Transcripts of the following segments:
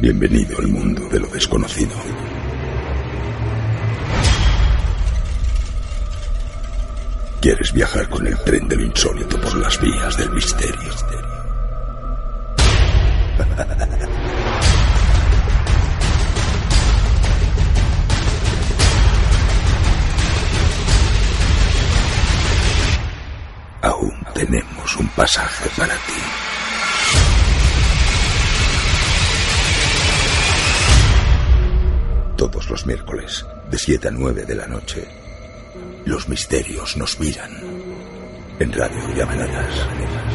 Bienvenido al mundo de lo desconocido. ¿Quieres viajar con el tren de lo insólito por las vías del misterio? Aún tenemos un pasaje para ti. Todos los miércoles, de 7 a 9 de la noche, los misterios nos miran. En Radio Llamanadas.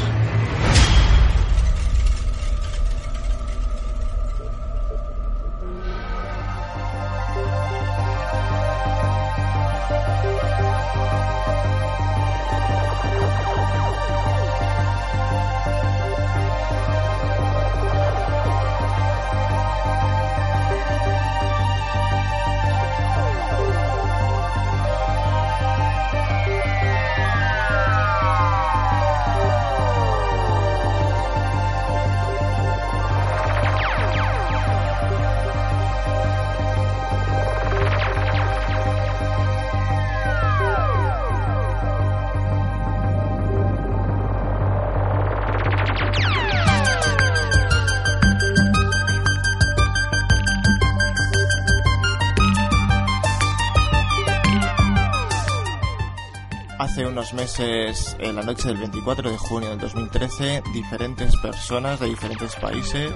En la noche del 24 de junio del 2013, diferentes personas de diferentes países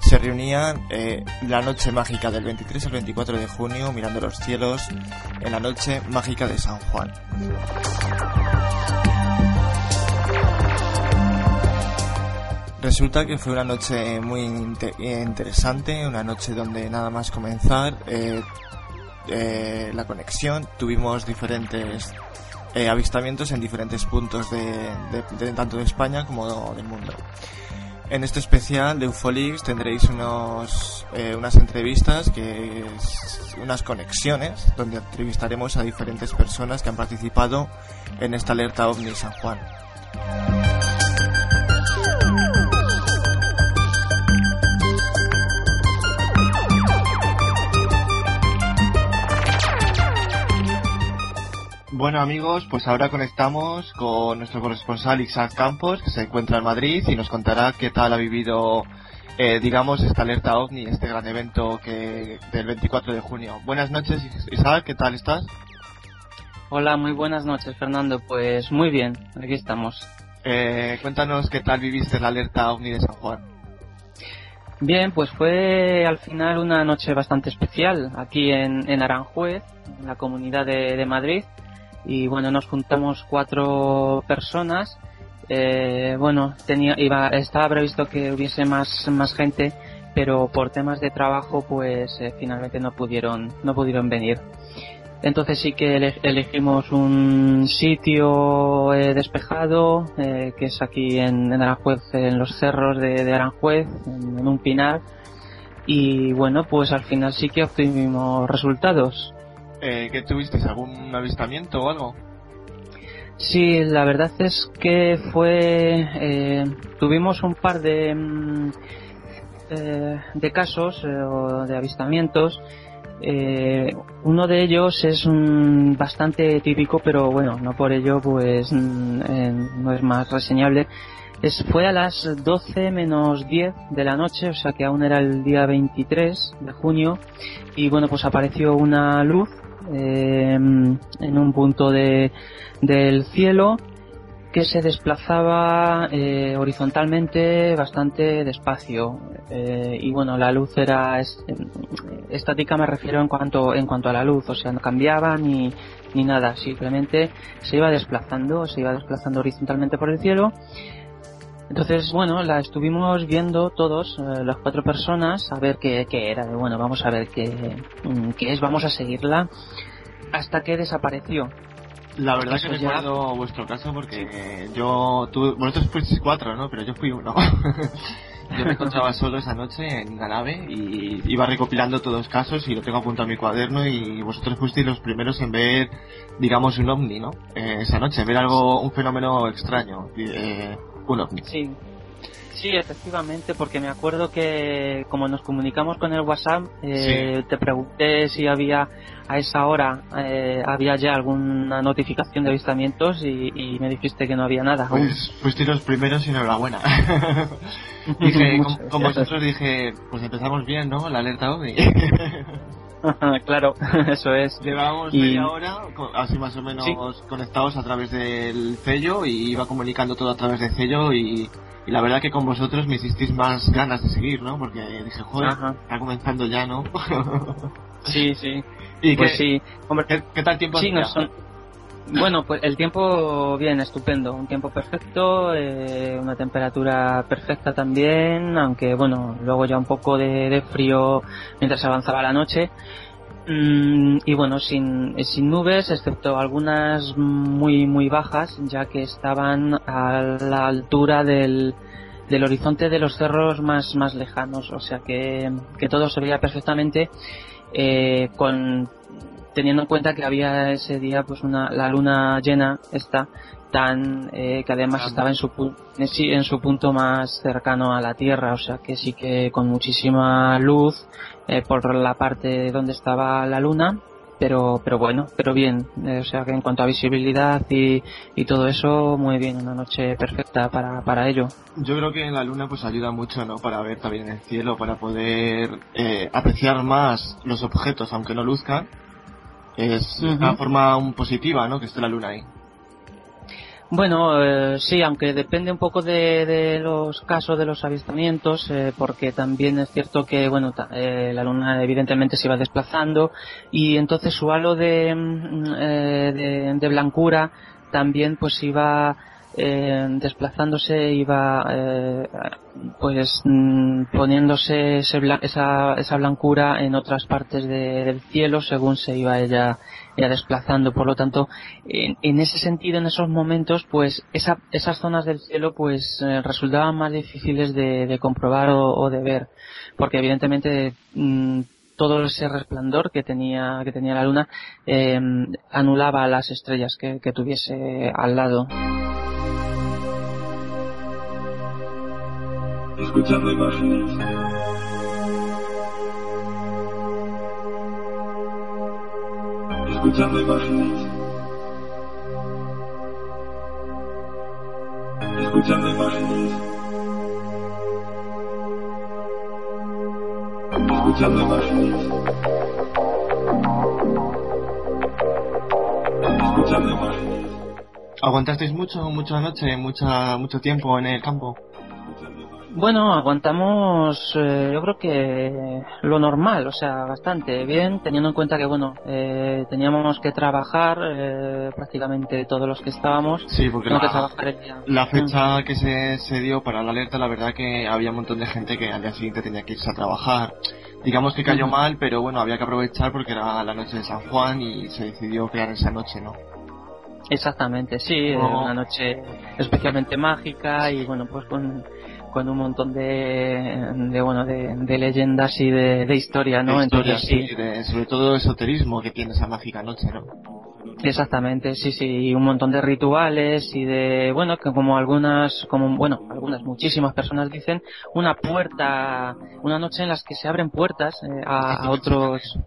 se reunían eh, la noche mágica del 23 al 24 de junio mirando los cielos en la noche mágica de San Juan. Resulta que fue una noche muy inte- interesante, una noche donde nada más comenzar eh, eh, la conexión tuvimos diferentes eh, avistamientos en diferentes puntos de, tanto de España como del mundo. En este especial de Ufolix tendréis unos, eh, unas entrevistas, que es- unas conexiones, donde entrevistaremos a diferentes personas que han participado en esta alerta OVNI San Juan. Bueno amigos, pues ahora conectamos con nuestro corresponsal Isaac Campos, que se encuentra en Madrid y nos contará qué tal ha vivido, eh, digamos, esta alerta OVNI, este gran evento que del 24 de junio. Buenas noches Isaac, ¿qué tal estás? Hola, muy buenas noches, Fernando. Pues muy bien, aquí estamos. Eh, cuéntanos qué tal viviste la alerta OVNI de San Juan. Bien, pues fue al final una noche bastante especial aquí en, en Aranjuez, en la comunidad de, de Madrid. Y bueno, nos juntamos cuatro personas. Eh, bueno, tenía, iba, estaba previsto que hubiese más, más gente, pero por temas de trabajo, pues eh, finalmente no pudieron, no pudieron venir. Entonces sí que ele- elegimos un sitio eh, despejado, eh, que es aquí en, Aranjuez, en los cerros de, Aranjuez, en un pinar. Y bueno, pues al final sí que obtuvimos resultados. Eh, ¿Qué tuvisteis? ¿Algún avistamiento o algo? Sí, la verdad es que fue. eh, tuvimos un par de. mm, eh, de casos eh, o de avistamientos. Eh, uno de ellos es mm, bastante típico, pero bueno, no por ello pues mm, eh, no es más reseñable. Es, fue a las 12 menos 10 de la noche, o sea que aún era el día 23 de junio, y bueno, pues apareció una luz eh, en un punto de, del cielo que se desplazaba eh, horizontalmente bastante despacio. Eh, y bueno la luz era es- estática me refiero en cuanto en cuanto a la luz. O sea no cambiaba ni ni nada. Simplemente se iba desplazando se iba desplazando horizontalmente por el cielo entonces, bueno, la estuvimos viendo todos, eh, las cuatro personas, a ver qué, qué era. Bueno, vamos a ver qué, mm, qué es, vamos a seguirla, hasta que desapareció. La verdad Eso que ya- recuerdo vuestro caso porque yo, tú, vosotros fuisteis cuatro, ¿no? Pero yo fui uno. yo me encontraba solo esa noche en la nave y iba recopilando todos los casos y lo tengo apuntado en mi cuaderno y vosotros fuisteis los primeros en ver, digamos, un ovni, ¿no? Eh, esa noche, en ver algo, un fenómeno extraño, eh, Sí, Sí, efectivamente, porque me acuerdo que como nos comunicamos con el WhatsApp, eh, te pregunté si había a esa hora eh, había ya alguna notificación de avistamientos y, me dijiste que no había nada. Pues fuiste los primeros y enhorabuena. dije, con, vosotros dije, pues empezamos bien, ¿no? La alerta OVNI. claro, eso es. Llevábamos media hora, así más o menos conectados a través del sello y iba comunicando todo a través del sello y y la verdad que con vosotros me hicisteis más ganas de seguir, ¿no? Porque dije, joder, está comenzando ya, ¿no? sí, sí. ¿Y pues sí. ¿qué, tal tiempo sí, son... Bueno, pues el tiempo bien, estupendo, un tiempo perfecto, eh, una temperatura perfecta también, aunque bueno, luego ya un poco de, frío mientras avanzaba la noche. Mm, y bueno, sin, sin nubes, excepto algunas muy muy bajas, ya que estaban a la altura del, del horizonte de los cerros más, más lejanos, o sea que, que todo se veía perfectamente eh, con teniendo en cuenta que había ese día pues una la luna llena esta tan eh, que además estaba en su en su punto más cercano a la Tierra, o sea que sí que con muchísima luz eh, por la parte donde estaba la luna pero pero bueno pero bien eh, o sea que en cuanto a visibilidad y, y todo eso muy bien una noche perfecta para, para ello. Yo creo que en la luna pues ayuda mucho no para ver también el cielo para poder eh, apreciar más los objetos aunque no luzcan es una forma positiva no que esté la luna ahí. Bueno, eh, sí, aunque depende un poco de, los casos de los avistamientos, eh, porque también es cierto que, bueno, eh, la luna evidentemente se iba desplazando y entonces su halo de, mm, de blancura también pues iba eh, desplazándose iba eh, pues mm, poniéndose esa, esa blancura en otras partes del cielo según se iba ella, desplazando por lo tanto en, ese sentido en esos momentos pues esa, esas zonas del cielo pues eh, resultaban más difíciles de, comprobar o, de ver porque evidentemente mm, todo ese resplandor que tenía que tenía la luna eh, anulaba las estrellas que tuviese al lado. Escuchando imágenes. Escuchando imágenes. Escuchando imágenes. Escuchando imágenes. Escuchando imágenes. ¿Aguantasteis mucho, mucha noche, mucha, mucho tiempo en el campo? Bueno, aguantamos, eh, yo creo que lo normal, o sea, bastante bien, teniendo en cuenta que, bueno, eh, teníamos que trabajar eh, prácticamente todos los que estábamos. Sí, porque la, fecha que se, se dio para la alerta, la verdad que había un montón de gente que al día siguiente tenía que irse a trabajar. Digamos que cayó mal, pero bueno, había que aprovechar porque era la noche de San Juan y se decidió crear esa noche, ¿no? Exactamente, sí, una noche especialmente mágica y bueno, pues con con un montón de, de bueno de, leyendas y de, de historia no entonces sí, sobre todo esoterismo que tiene esa mágica noche no exactamente sí sí y un montón de rituales y de bueno que como algunas como bueno algunas muchísimas personas dicen una puerta una noche en las que se abren puertas eh, a otros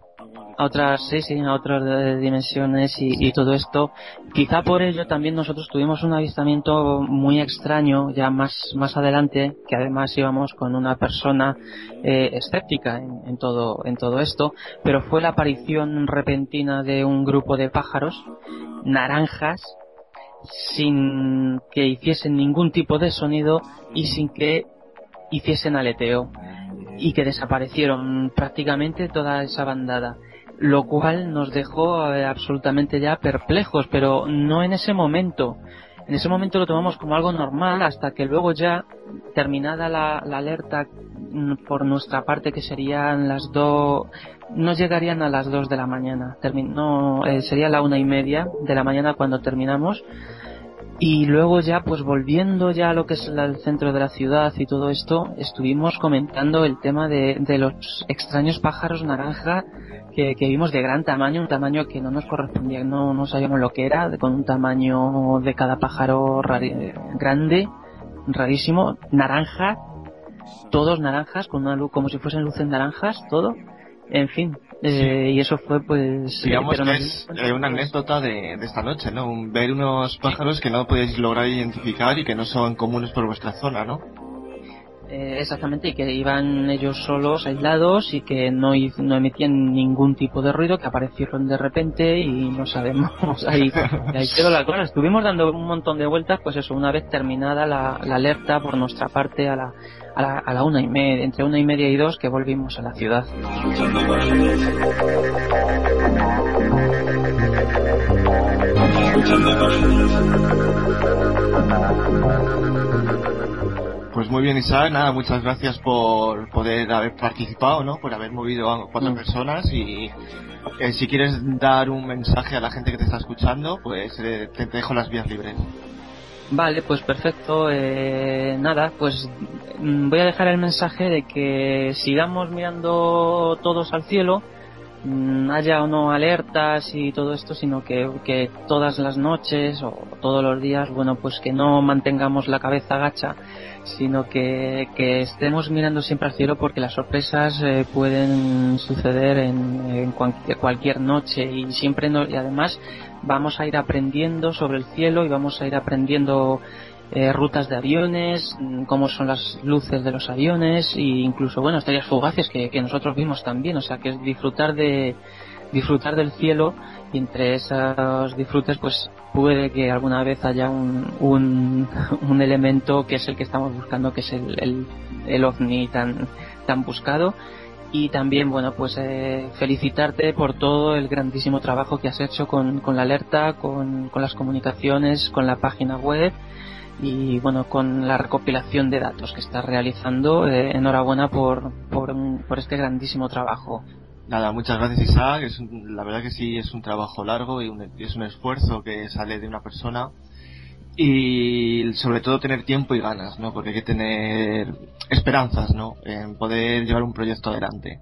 a otras sí, sí, a otras dimensiones y, todo esto. Quizá por ello también nosotros tuvimos un avistamiento muy extraño ya más más adelante, que además íbamos con una persona eh, escéptica en, todo en todo esto, pero fue la aparición repentina de un grupo de pájaros naranjas sin que hiciesen ningún tipo de sonido y sin que hiciesen aleteo y que desaparecieron prácticamente toda esa bandada lo cual nos dejó eh, absolutamente ya perplejos, pero no en ese momento. En ese momento lo tomamos como algo normal hasta que luego ya, terminada la, alerta mm, por nuestra parte, que serían las dos, no llegarían a las dos de la mañana, no, eh, sería la una y media de la mañana cuando terminamos, y luego ya, pues volviendo ya a lo que es el centro de la ciudad y todo esto, estuvimos comentando el tema de, de los extraños pájaros naranja que, vimos de gran tamaño, un tamaño que no nos correspondía, no, no sabíamos lo que era, con un tamaño de cada pájaro grande rarísimo, naranja, todos naranjas, con una luz como si fuesen luces naranjas, todo. En fin, eh, y eso fue pues... Digamos que es una anécdota de, de, esta noche, ¿no? Ver unos pájaros que no podéis lograr identificar y que no son comunes por vuestra zona, ¿no? Eh, exactamente, y que iban ellos solos, aislados, y que no, no emitían ningún tipo de ruido, que aparecieron de repente y no sabemos. ahí, ahí quedó la cosa. Estuvimos dando un montón de vueltas, pues eso, una vez terminada la, alerta por nuestra parte a la, a la, a la una y media, entre una y media y dos, que volvimos a la ciudad. Pues muy bien, Isaac, nada, muchas gracias por poder haber participado, ¿no? Por haber movido a cuatro mm. personas y eh, si quieres dar un mensaje a la gente que te está escuchando, pues eh, te, dejo las vías libres. Vale, pues perfecto. Eh, nada, pues mm, voy a dejar el mensaje de que sigamos mirando todos al cielo, mm, haya o no alertas y todo esto, sino que, que todas las noches o todos los días, bueno, pues que no mantengamos la cabeza gacha sino que, que, estemos mirando siempre al cielo porque las sorpresas eh, pueden suceder en, en cualquier, noche y siempre y además vamos a ir aprendiendo sobre el cielo y vamos a ir aprendiendo eh, rutas de aviones, mm, cómo son las luces de los aviones e incluso bueno estrellas fugaces que, que nosotros vimos también, o sea que es disfrutar de disfrutar del cielo y entre esos disfrutes pues puede que alguna vez haya un, un, elemento que es el que estamos buscando que es el, el, ovni tan tan buscado. Y también bueno pues eh, felicitarte por todo el grandísimo trabajo que has hecho con, con la alerta con, con, las comunicaciones con la página web y bueno con la recopilación de datos que estás realizando. Eh, enhorabuena por, por, por este grandísimo trabajo Nada, muchas gracias Isaac. Es la verdad que sí es un trabajo largo y es un esfuerzo que sale de una persona y sobre todo tener tiempo y ganas, ¿no? Porque hay que tener esperanzas, ¿no? En poder llevar un proyecto adelante.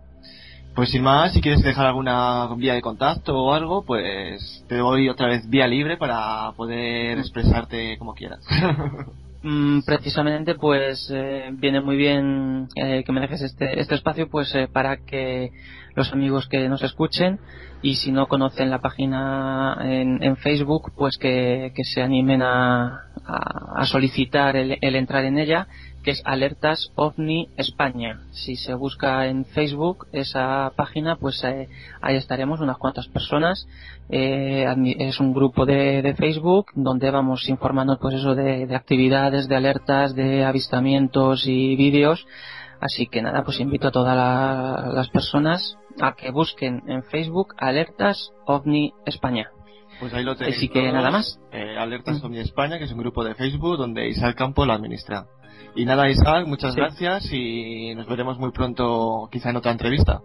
Pues sin más, si quieres dejar alguna vía de contacto o algo, pues te doy otra vez vía libre para poder expresarte como quieras. Mm, precisamente pues eh, viene muy bien eh, que me dejes este, este espacio pues eh, para que los amigos que nos escuchen y si no conocen la página en, Facebook pues que, se animen a, a, solicitar el, entrar en ella que es Alertas OVNI España. Si se busca en Facebook esa página, pues ahí estaremos unas cuantas personas eh, es un grupo de, Facebook donde vamos informando pues eso de, actividades, de alertas, de avistamientos y vídeos. Así que nada, pues invito a todas las personas a que busquen en Facebook Alertas OVNI España. Pues ahí lo tenéis. Así que nada más. Eh, Alertas OVNI España, que es un grupo de Facebook donde Isaac Campo lo administra. Y nada, Isaac, muchas gracias y nos veremos muy pronto, quizá en otra entrevista.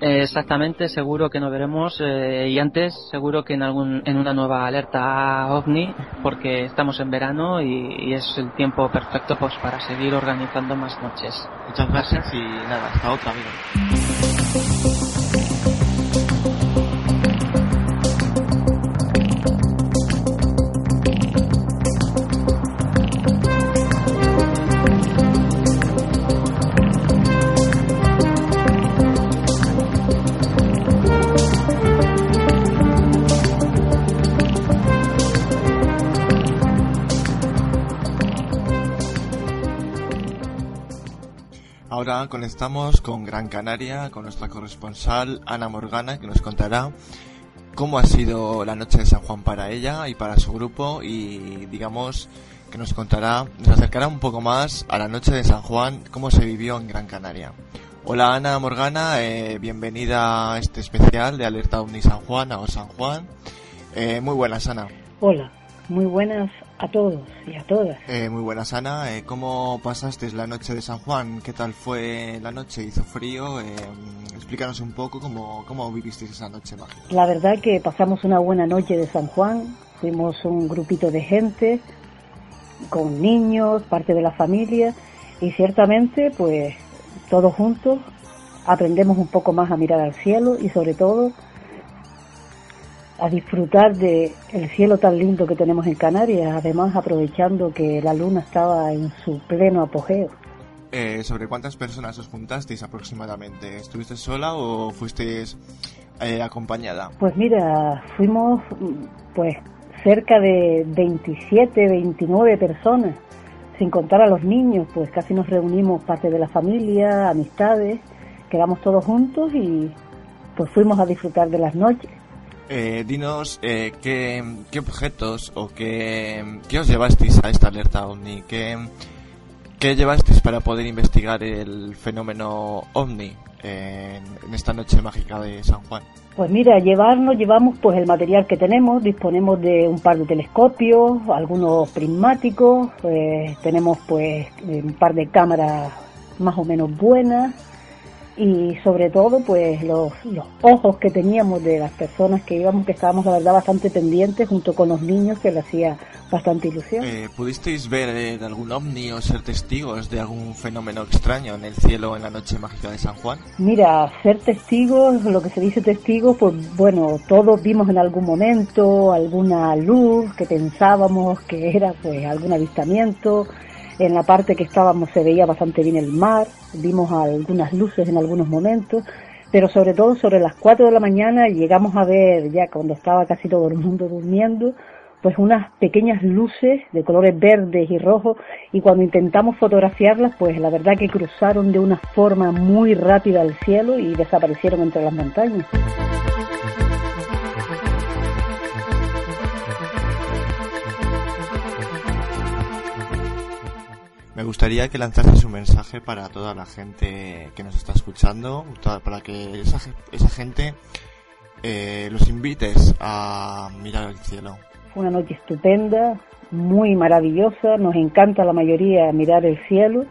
Exactamente, seguro que nos veremos eh, y antes seguro que en algún en una nueva alerta ovni porque estamos en verano y, es el tiempo perfecto pues para seguir organizando más noches. Muchas gracias y nada, hasta otra amigo. Ahora conectamos con Gran Canaria, con nuestra corresponsal Ana Morgana, que nos contará cómo ha sido la noche de San Juan para ella y para su grupo y digamos que nos contará, nos acercará un poco más a la noche de San Juan, cómo se vivió en Gran Canaria. Hola Ana Morgana, eh, bienvenida a este especial de Alerta Omni San Juan, a San Juan. Eh, muy buenas Ana. Hola, muy buenas a todos y a todas. Eh, muy buenas, Ana. Eh, ¿Cómo pasaste la noche de San Juan? ¿Qué tal fue la noche? ¿Hizo frío? Eh, explícanos un poco cómo, cómo vivisteis esa noche mágica. La verdad que pasamos una buena noche de San Juan. Fuimos un grupito de gente, con niños, parte de la familia, y ciertamente, pues, todos juntos aprendemos un poco más a mirar al cielo y sobre todo a disfrutar de el cielo tan lindo que tenemos en Canarias, además aprovechando que la luna estaba en su pleno apogeo. Eh, ¿Sobre cuántas personas os juntasteis aproximadamente? ¿Estuviste sola o fuisteis eh, acompañada? Pues mira, fuimos pues cerca de 27, 29 personas, sin contar a los niños, pues casi nos reunimos parte de la familia, amistades, quedamos todos juntos y pues fuimos a disfrutar de las noches. Eh, dinos eh, qué, qué, objetos o qué, qué, os llevasteis a esta alerta OVNI, qué, qué llevasteis para poder investigar el fenómeno OVNI en, en esta noche mágica de San Juan. Pues mira, llevarnos, llevamos pues el material que tenemos, disponemos de un par de telescopios, algunos prismáticos, pues, tenemos pues un par de cámaras más o menos buenas, y sobre todo pues los, los, ojos que teníamos de las personas que íbamos, que estábamos la verdad bastante pendientes junto con los niños que le hacía bastante ilusión. Eh, ¿Pudisteis ver eh, algún ovni o ser testigos de algún fenómeno extraño en el cielo en la noche mágica de San Juan? Mira, ser testigos, lo que se dice testigos, pues bueno, todos vimos en algún momento alguna luz que pensábamos que era pues algún avistamiento, en la parte que estábamos se veía bastante bien el mar, vimos algunas luces en algunos momentos, pero sobre todo sobre las 4 de la mañana llegamos a ver, ya cuando estaba casi todo el mundo durmiendo, pues unas pequeñas luces de colores verdes y rojos y cuando intentamos fotografiarlas, pues la verdad que cruzaron de una forma muy rápida el cielo y desaparecieron entre las montañas. Me gustaría que lanzases un mensaje para toda la gente que nos está escuchando, para que esa, esa gente eh, los invites a mirar al cielo. Fue una noche estupenda, muy maravillosa, nos encanta la mayoría mirar el cielo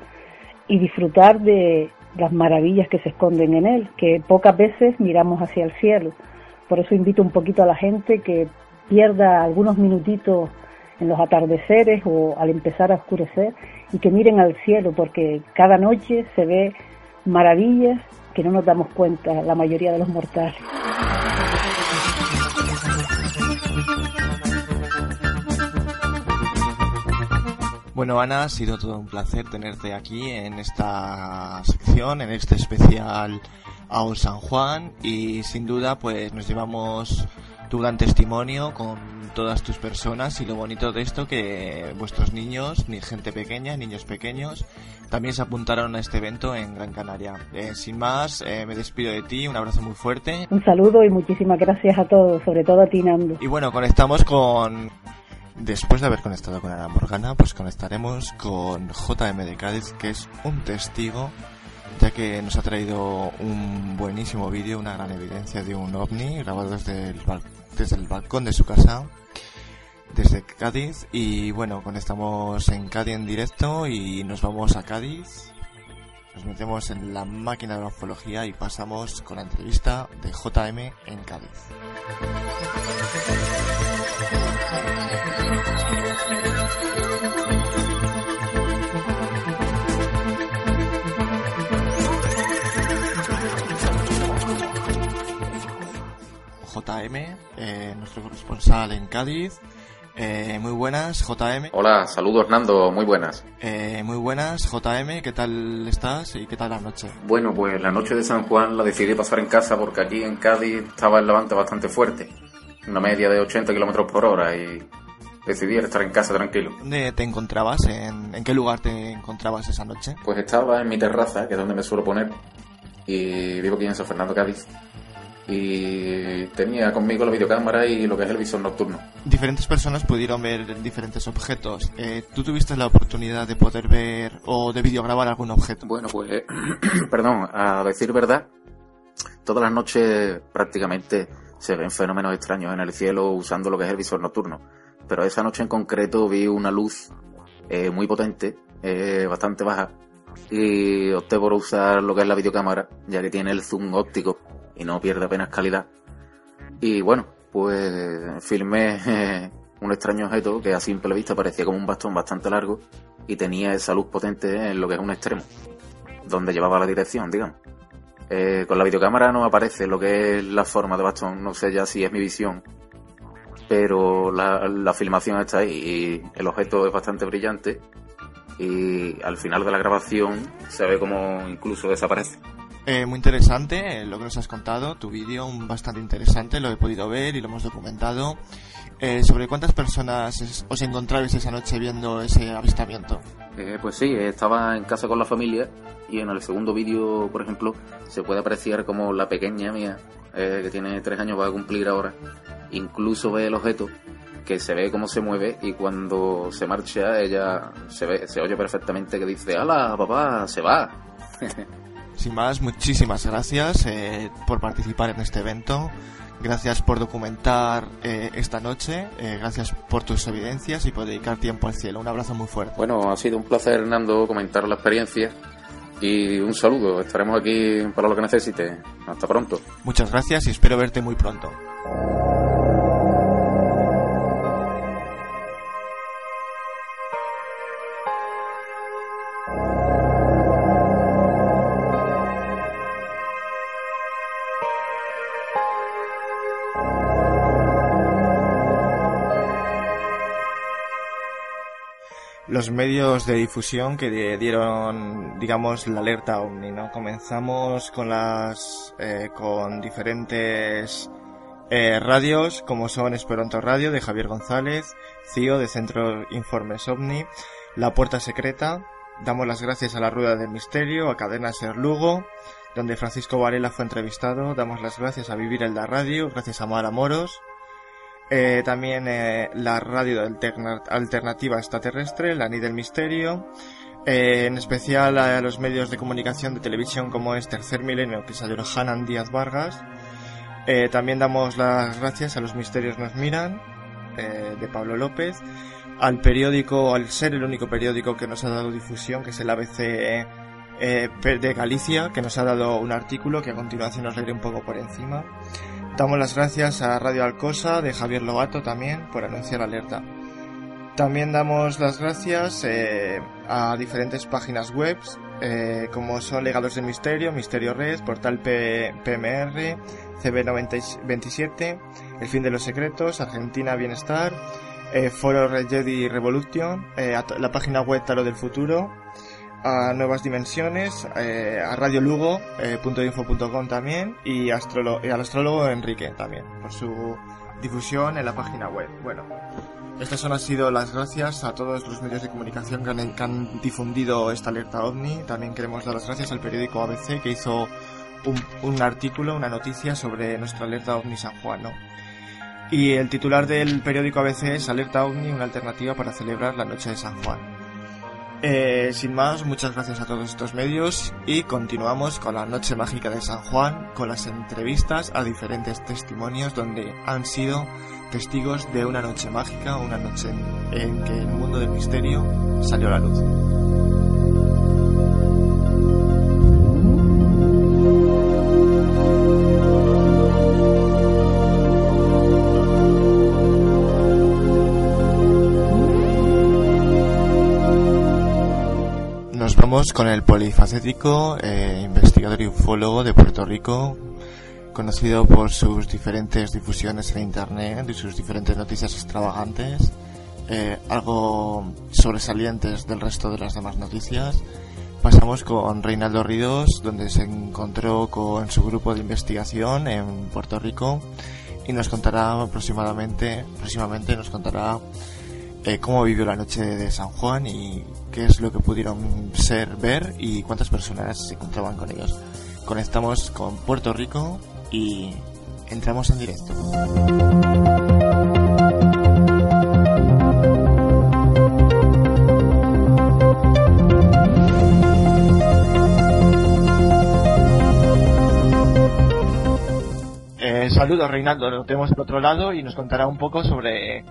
y disfrutar de las maravillas que se esconden en él, que pocas veces miramos hacia el cielo. Por eso invito un poquito a la gente que pierda algunos minutitos en los atardeceres o al empezar a oscurecer y que miren al cielo porque cada noche se ve maravillas que no nos damos cuenta la mayoría de los mortales. Bueno, Ana, ha sido todo un placer tenerte aquí en esta sección, en este especial a San Juan y sin duda pues nos llevamos tu gran testimonio con todas tus personas y lo bonito de esto que vuestros niños, ni gente pequeña, niños pequeños, también se apuntaron a este evento en Gran Canaria. Eh, sin más, eh, me despido de ti, un abrazo muy fuerte. Un saludo y muchísimas gracias a todos, sobre todo a ti, Nando. Y bueno, conectamos con Después de haber conectado con Ana Morgana, pues conectaremos con JM de Cádiz, que es un testigo, ya que nos ha traído un buenísimo vídeo, una gran evidencia de un ovni grabado desde el, desde el balcón de su casa, desde Cádiz. Y bueno, conectamos en Cádiz en directo y nos vamos a Cádiz. Nos metemos en la máquina de la ufología y pasamos con la entrevista de JM en Cádiz. JM, eh, nuestro corresponsal en Cádiz. Eh, muy buenas, JM. Hola, saludos Nando, muy buenas. Eh, muy buenas, JM, ¿qué tal estás y qué tal la noche? Bueno, pues la noche de San Juan la decidí pasar en casa porque aquí en Cádiz estaba el levante bastante fuerte, una media de 80 kilómetros por hora y decidí estar en casa tranquilo. ¿Dónde te encontrabas? ¿En, ¿En qué lugar te encontrabas esa noche? Pues estaba en mi terraza, que es donde me suelo poner, y vivo aquí en San Fernando, Cádiz y tenía conmigo la videocámara y lo que es el visor nocturno. Diferentes personas pudieron ver diferentes objetos. Eh, ¿Tú tuviste la oportunidad de poder ver o de videograbar algún objeto? Bueno, pues, perdón, a decir verdad, todas las noches prácticamente se ven fenómenos extraños en el cielo usando lo que es el visor nocturno. Pero esa noche en concreto vi una luz eh, muy potente, eh, bastante baja, y opté por usar lo que es la videocámara, ya que tiene el zoom óptico y no pierde apenas calidad. Y bueno, pues filmé un extraño objeto que a simple vista parecía como un bastón bastante largo y tenía esa luz potente en lo que es un extremo, donde llevaba la dirección, digamos. Eh, con la videocámara no aparece lo que es la forma de bastón, no sé ya si es mi visión pero la, la filmación está ahí y el objeto es bastante brillante y al final de la grabación se ve como incluso desaparece. Eh, muy interesante eh, lo que nos has contado, tu vídeo bastante interesante, lo he podido ver y lo hemos documentado. Eh, ¿Sobre cuántas personas os encontrabais esa noche viendo ese avistamiento? Eh, pues sí, estaba en casa con la familia y en el segundo vídeo, por ejemplo, se puede apreciar como la pequeña mía, eh, que tiene tres años, va a cumplir ahora, incluso ve el objeto, que se ve cómo se mueve y cuando se marcha ella se ve, se oye perfectamente que dice, ¡Hala, papá, se va! Sin más, muchísimas gracias eh, por participar en este evento. Gracias por documentar eh, esta noche. Eh, gracias por tus evidencias y por dedicar tiempo al cielo. Un abrazo muy fuerte. Bueno, ha sido un placer, Hernando, comentar la experiencia. Y un saludo. Estaremos aquí para lo que necesite. Hasta pronto. Muchas gracias y espero verte muy pronto. Los medios de difusión que dieron, digamos, la alerta OVNI, ¿no? Comenzamos con las, eh, con diferentes eh, radios, como son Esperanto Radio de Javier González, CIO de Centro Informes OVNI, La Puerta Secreta, damos las gracias a la Rueda del Misterio, a Cadena Ser Lugo, donde Francisco Varela fue entrevistado, damos las gracias a Vivir el la Radio, gracias a Mara Moros, eh, también eh, la radio alternativa extraterrestre, la Ni del Misterio, eh, en especial a los medios de comunicación de televisión como es Tercer Milenio, que salió Hanan Díaz Vargas. También damos las gracias a Los Misterios Nos Miran, de Pablo López, al periódico, al ser el único periódico que nos ha dado difusión, que es el ABC de Galicia, que nos ha dado un artículo que a continuación os leeré un poco por encima. Damos las gracias a Radio Alcosa de Javier Lobato también por anunciar alerta. También damos las gracias eh, a diferentes páginas web eh, como son Legados del Misterio, Misterio Red, Portal P PMR, CB27, El Fin de los Secretos, Argentina Bienestar, eh, Foro Red Jedi Revolution, la página web Taro del Futuro, a Nuevas Dimensiones, eh, a radiolugo.info.com también y, astrolo y al astrólogo Enrique también por su difusión en la página web. Bueno, estas son, han sido las gracias a todos los medios de comunicación que han, que han difundido esta alerta ovni. También queremos dar las gracias al periódico ABC que hizo un, un artículo, una noticia sobre nuestra alerta ovni San Juan, ¿no? Y el titular del periódico ABC es Alerta OVNI, una alternativa para celebrar la noche de San Juan. Eh, sin más, muchas gracias a todos estos medios y continuamos con la noche mágica de San Juan, con las entrevistas a diferentes testimonios donde han sido testigos de una noche mágica, una noche en, en que el mundo del misterio salió a la luz. Con el polifacético eh, investigador y ufólogo de Puerto Rico, conocido por sus diferentes difusiones en internet y sus diferentes noticias extravagantes, eh, algo sobresalientes del resto de las demás noticias. Pasamos con Reinaldo Ríos, donde se encontró con su grupo de investigación en Puerto Rico y nos contará aproximadamente, próximamente nos contará cómo vivió la noche de San Juan y qué es lo que pudieron ser, ver y cuántas personas se encontraban con ellos. Conectamos con Puerto Rico y entramos en directo. Eh, saludos Reinaldo, lo tenemos por otro lado y nos contará un poco sobre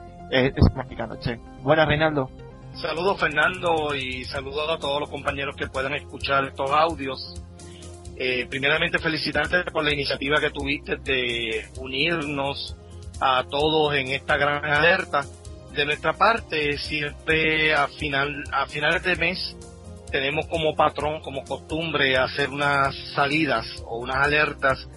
mágica noche. Buenas Reinaldo. Saludos Fernando y saludos a todos los compañeros que puedan escuchar estos audios. Eh, primeramente felicitarte por la iniciativa que tuviste de unirnos a todos en esta gran alerta. De nuestra parte, siempre a final a finales de mes tenemos como patrón, como costumbre, hacer unas salidas o unas alertas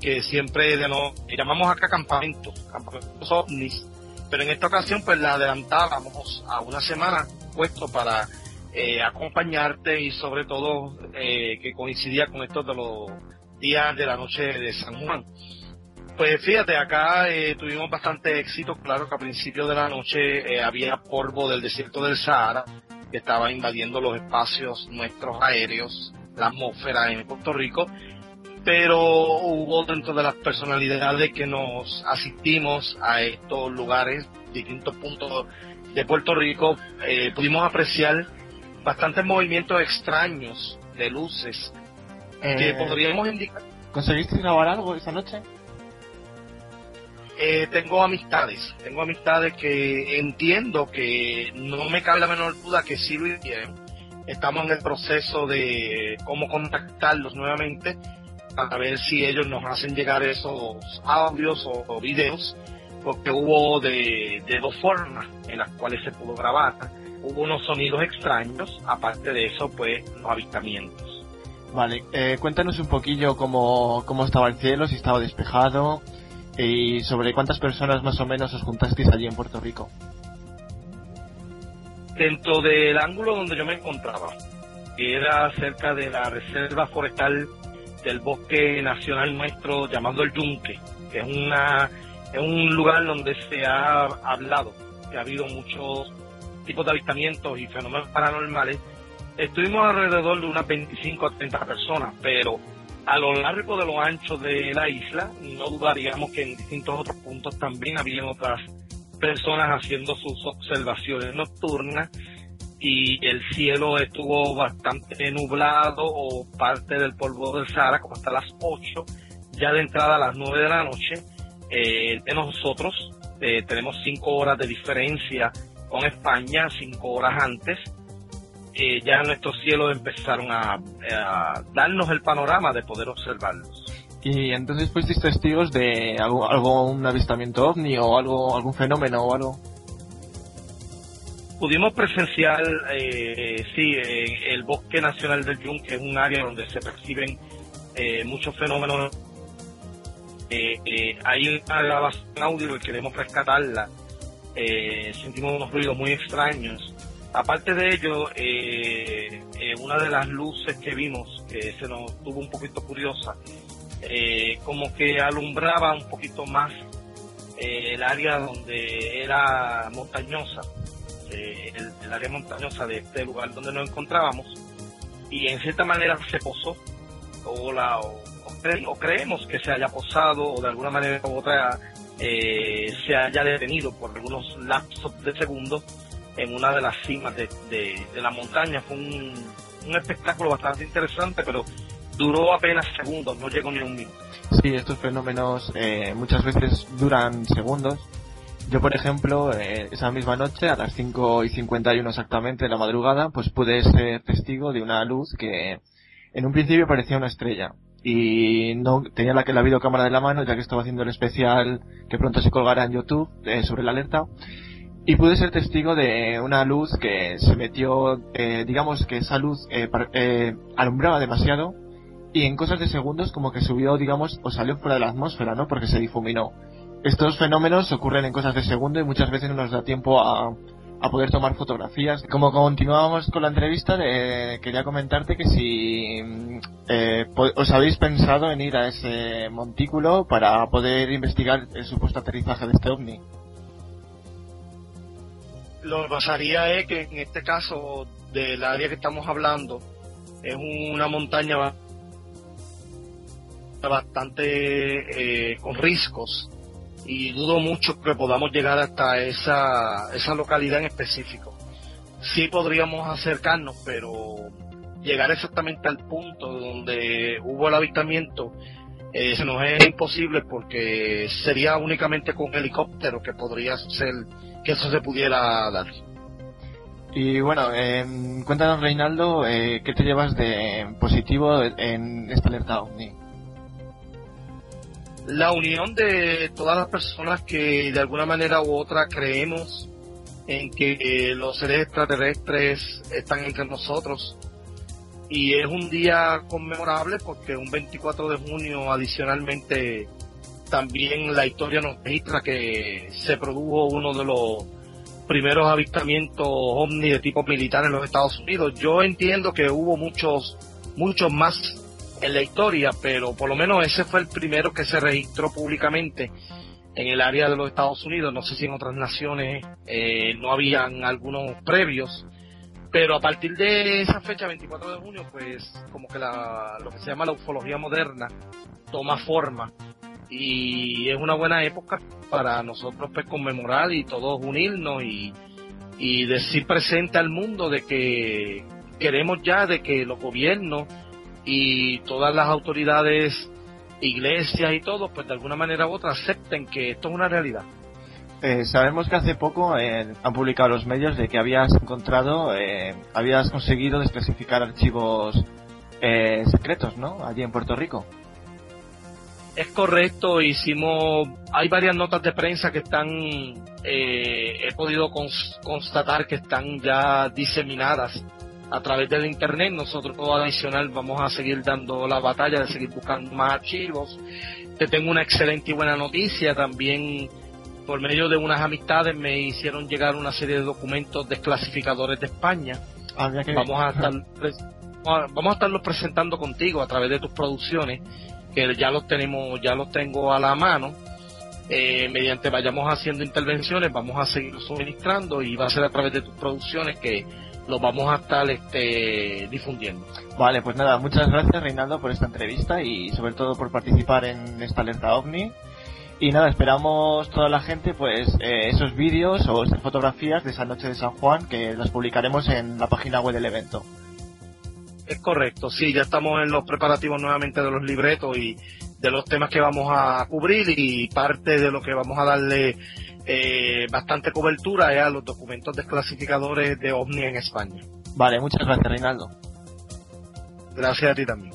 que siempre de no, llamamos acá campamentos, campamentos ovnis, pero en esta ocasión pues la adelantábamos a una semana puesto para eh, acompañarte y sobre todo eh, que coincidía con estos de los días de la noche de San Juan. Pues fíjate, acá eh, tuvimos bastante éxito, claro que a principios de la noche había polvo del desierto del Sahara que estaba invadiendo los espacios nuestros aéreos, la atmósfera en Puerto Rico, pero hubo dentro de las personalidades que nos asistimos a estos lugares, distintos puntos de Puerto Rico, pudimos apreciar bastantes movimientos extraños de luces que eh, podríamos indicar. ¿Conseguiste grabar algo esa noche? Eh, tengo amistades, tengo amistades que entiendo que no me cabe la menor duda que sí lo hicieron. Estamos en el proceso de cómo contactarlos nuevamente para ver si ellos nos hacen llegar esos audios o, videos, porque hubo de, de dos formas en las cuales se pudo grabar hubo unos sonidos extraños, aparte de eso, pues los avistamientos. Vale, eh, cuéntanos un poquillo cómo, cómo estaba el cielo, si estaba despejado y sobre cuántas personas más o menos os juntasteis allí en Puerto Rico. Dentro del ángulo donde yo me encontraba, que era cerca de la reserva forestal del bosque nacional nuestro llamado el Yunque, que es, una, es un lugar donde se ha hablado que ha habido muchos tipos de avistamientos y fenómenos paranormales, estuvimos alrededor de unas 25 a 30 personas, pero a lo largo de lo ancho de la isla, no dudaríamos que en distintos otros puntos también había otras personas haciendo sus observaciones nocturnas y el cielo estuvo bastante nublado o parte del polvo del Sahara como hasta las 8, ya de entrada a las 9 de la noche. Eh, de nosotros eh, tenemos 5 horas de diferencia con España cinco horas antes, eh, ya nuestros cielos empezaron a, darnos el panorama de poder observarlos. ¿Y entonces fuisteis testigos de algo, algún avistamiento ovni o algo, algún fenómeno o algo? Pudimos presenciar, eh, sí, el Bosque Nacional del Yunque es un área donde se perciben eh, muchos fenómenos. Eh, hay una grabación audio y queremos rescatarla eh, sentimos unos ruidos muy extraños. Aparte de ello, eh, eh, una de las luces que vimos, que se nos tuvo un poquito curiosa, como que alumbraba un poquito más el área donde era montañosa, el, área montañosa de este lugar donde nos encontrábamos, y en cierta manera se posó, o, la, o creemos que se haya posado, o de alguna manera u otra eh, se haya detenido por algunos lapsos de segundos en una de las cimas de, la montaña. Fue un, espectáculo bastante interesante, pero duró apenas segundos, no llegó ni un minuto. Sí, estos fenómenos eh, muchas veces duran segundos. Yo, por ejemplo, eh, esa misma noche, a las 5 y 51 exactamente de la madrugada, pues pude ser testigo de una luz que en un principio parecía una estrella. Y no tenía la, la videocámara de la mano ya que estaba haciendo el especial que pronto se colgará en YouTube eh, sobre la alerta. Y pude ser testigo de una luz que se metió eh, digamos que esa luz eh, alumbraba demasiado y en cosas de segundos como que subió digamos o salió fuera de la atmósfera no porque se difuminó estos fenómenos ocurren en cosas de segundo y muchas veces no nos da tiempo a, a poder tomar fotografías. Como continuábamos con la entrevista, quería comentarte que si eh, os habéis pensado en ir a ese montículo para poder investigar el supuesto aterrizaje de este ovni. Lo que pasaría es que en este caso del área que estamos hablando es una montaña bastante eh, con riscos y dudo mucho que podamos llegar hasta esa, esa localidad en específico. Sí podríamos acercarnos, pero llegar exactamente al punto donde hubo el avistamiento eh, se nos es imposible porque sería únicamente con helicóptero que podría ser que eso se pudiera dar. Y bueno, eh, cuéntanos Reinaldo, eh, ¿qué te llevas de positivo en esta alerta OVNI? La unión de todas las personas que de alguna manera u otra creemos en que los seres extraterrestres están entre nosotros. Y es un día conmemorable porque un 24 de junio adicionalmente también la historia nos registra que se produjo uno de los primeros avistamientos ovni de tipo militar en los Estados Unidos. Yo entiendo que hubo muchos, muchos más en la historia, pero por lo menos ese fue el primero que se registró públicamente en el área de los Estados Unidos. No sé si en otras naciones eh, no habían algunos previos, pero a partir de esa fecha, 24 de junio, pues como que la, lo que se llama la ufología moderna toma forma y es una buena época para nosotros pues conmemorar y todos unirnos y, y decir presente al mundo de que queremos ya de que los gobiernos y todas las autoridades, iglesias y todo, pues de alguna manera u otra acepten que esto es una realidad. Eh, sabemos que hace poco eh, han publicado los medios de que habías encontrado, eh, habías conseguido desclasificar archivos eh, secretos, ¿no? Allí en Puerto Rico. Es correcto, hicimos, hay varias notas de prensa que están, eh, he podido cons- constatar que están ya diseminadas a través del internet. Nosotros adicional vamos a seguir dando la batalla de seguir buscando más archivos. Te tengo una excelente y buena noticia también. Por medio de unas amistades me hicieron llegar una serie de documentos desclasificadores de España. Ah, que- Vamos a estar vamos a estarlos presentando contigo a través de tus producciones que ya los tenemos, ya los tengo a la mano. Eh, mediante vayamos haciendo intervenciones, vamos a seguir suministrando y va a ser a través de tus producciones que los vamos a estar este, difundiendo. Vale, pues nada, muchas gracias Reinaldo por esta entrevista y sobre todo por participar en esta alerta ovni. Y nada, esperamos toda la gente pues eh, esos vídeos o esas fotografías de esa noche de San Juan que las publicaremos en la página web del evento. Es correcto, sí, ya estamos en los preparativos nuevamente de los libretos y de los temas que vamos a cubrir y parte de lo que vamos a darle eh, bastante cobertura es a los documentos desclasificadores de OVNI en España. Vale, muchas gracias Reinaldo. Gracias a ti también.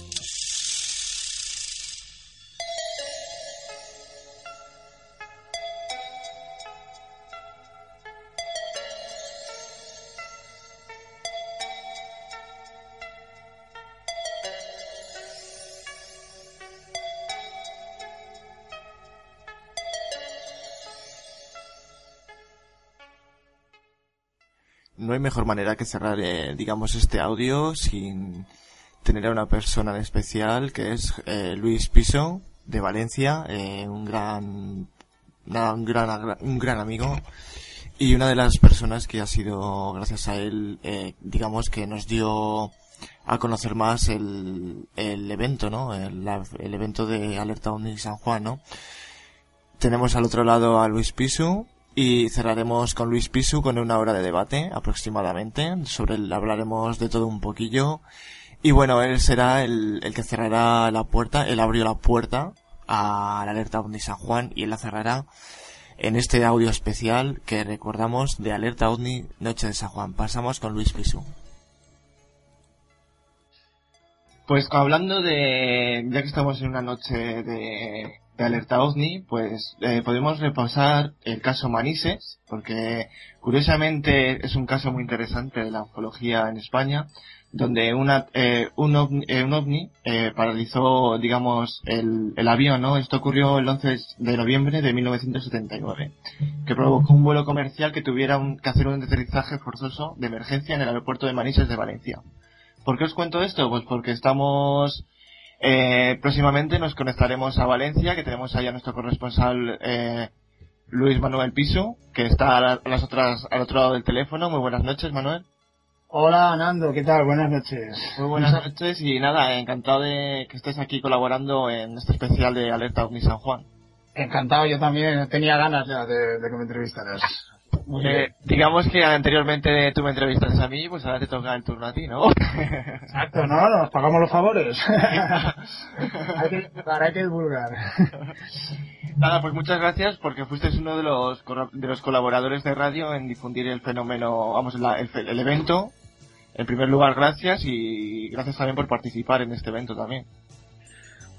No hay mejor manera que cerrar, eh, digamos, este audio sin tener a una persona en especial que es eh, Luis Piso de Valencia, eh, un gran, un gran, un gran amigo y una de las personas que ha sido, gracias a él, eh, digamos, que nos dio a conocer más el, el evento, ¿no? El, el evento de Alerta Omni San Juan, ¿no? Tenemos al otro lado a Luis Pisu y cerraremos con Luis Pisu con una hora de debate aproximadamente. Sobre él hablaremos de todo un poquillo. Y bueno, él será el, el que cerrará la puerta. Él abrió la puerta a la alerta OVNI San Juan y él la cerrará en este audio especial que recordamos de Alerta OVNI Noche de San Juan. Pasamos con Luis Pisu. Pues hablando de, ya que estamos en una noche de, de alerta OVNI, pues eh, podemos repasar el caso Manises, porque curiosamente es un caso muy interesante de la ufología en España, donde una, eh, un ovni, eh, un ovni eh, paralizó, digamos, el, el avión, ¿no? Esto ocurrió el 11 de noviembre de 1979, que provocó un vuelo comercial que tuviera un- que hacer un aterrizaje forzoso de emergencia en el aeropuerto de Manises de Valencia. ¿Por qué os cuento esto? Pues porque estamos eh, próximamente nos conectaremos a Valencia, que tenemos ahí a nuestro corresponsal eh, Luis Manuel Piso, que está a, la- a las otras, al otro lado del teléfono. Muy buenas noches, Manuel. Hola Nando, ¿qué tal? Buenas noches. Muy buenas noches y nada, encantado de que estés aquí colaborando en este especial de Alerta OVNI San Juan. Encantado, yo también tenía ganas ya de, de que me entrevistaras. Muy Eh, bien. digamos que anteriormente tú me entrevistaste a mí, pues ahora te toca el turno a ti, ¿no? Exacto, ¿no? Nos pagamos los favores. hay que divulgar, hay que divulgar. Nada, pues muchas gracias porque fuiste uno de los de los colaboradores de radio en difundir el fenómeno, vamos, la- el, el evento. En primer lugar, gracias y gracias también por participar en este evento también.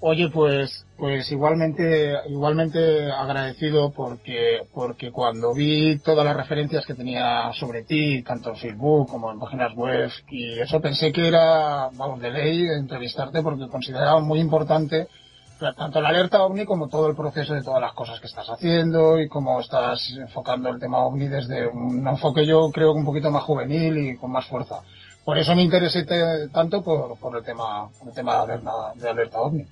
Oye, pues, pues igualmente, igualmente agradecido porque, porque cuando vi todas las referencias que tenía sobre ti, tanto en Facebook como en páginas web, y eso pensé que era, vamos, de ley entrevistarte porque consideraba muy importante tanto la alerta OVNI como todo el proceso de todas las cosas que estás haciendo y cómo estás enfocando el tema OVNI desde un enfoque yo creo que un poquito más juvenil y con más fuerza. Por eso me interesé tanto por, por el tema, el tema de alerta, de alerta OVNI.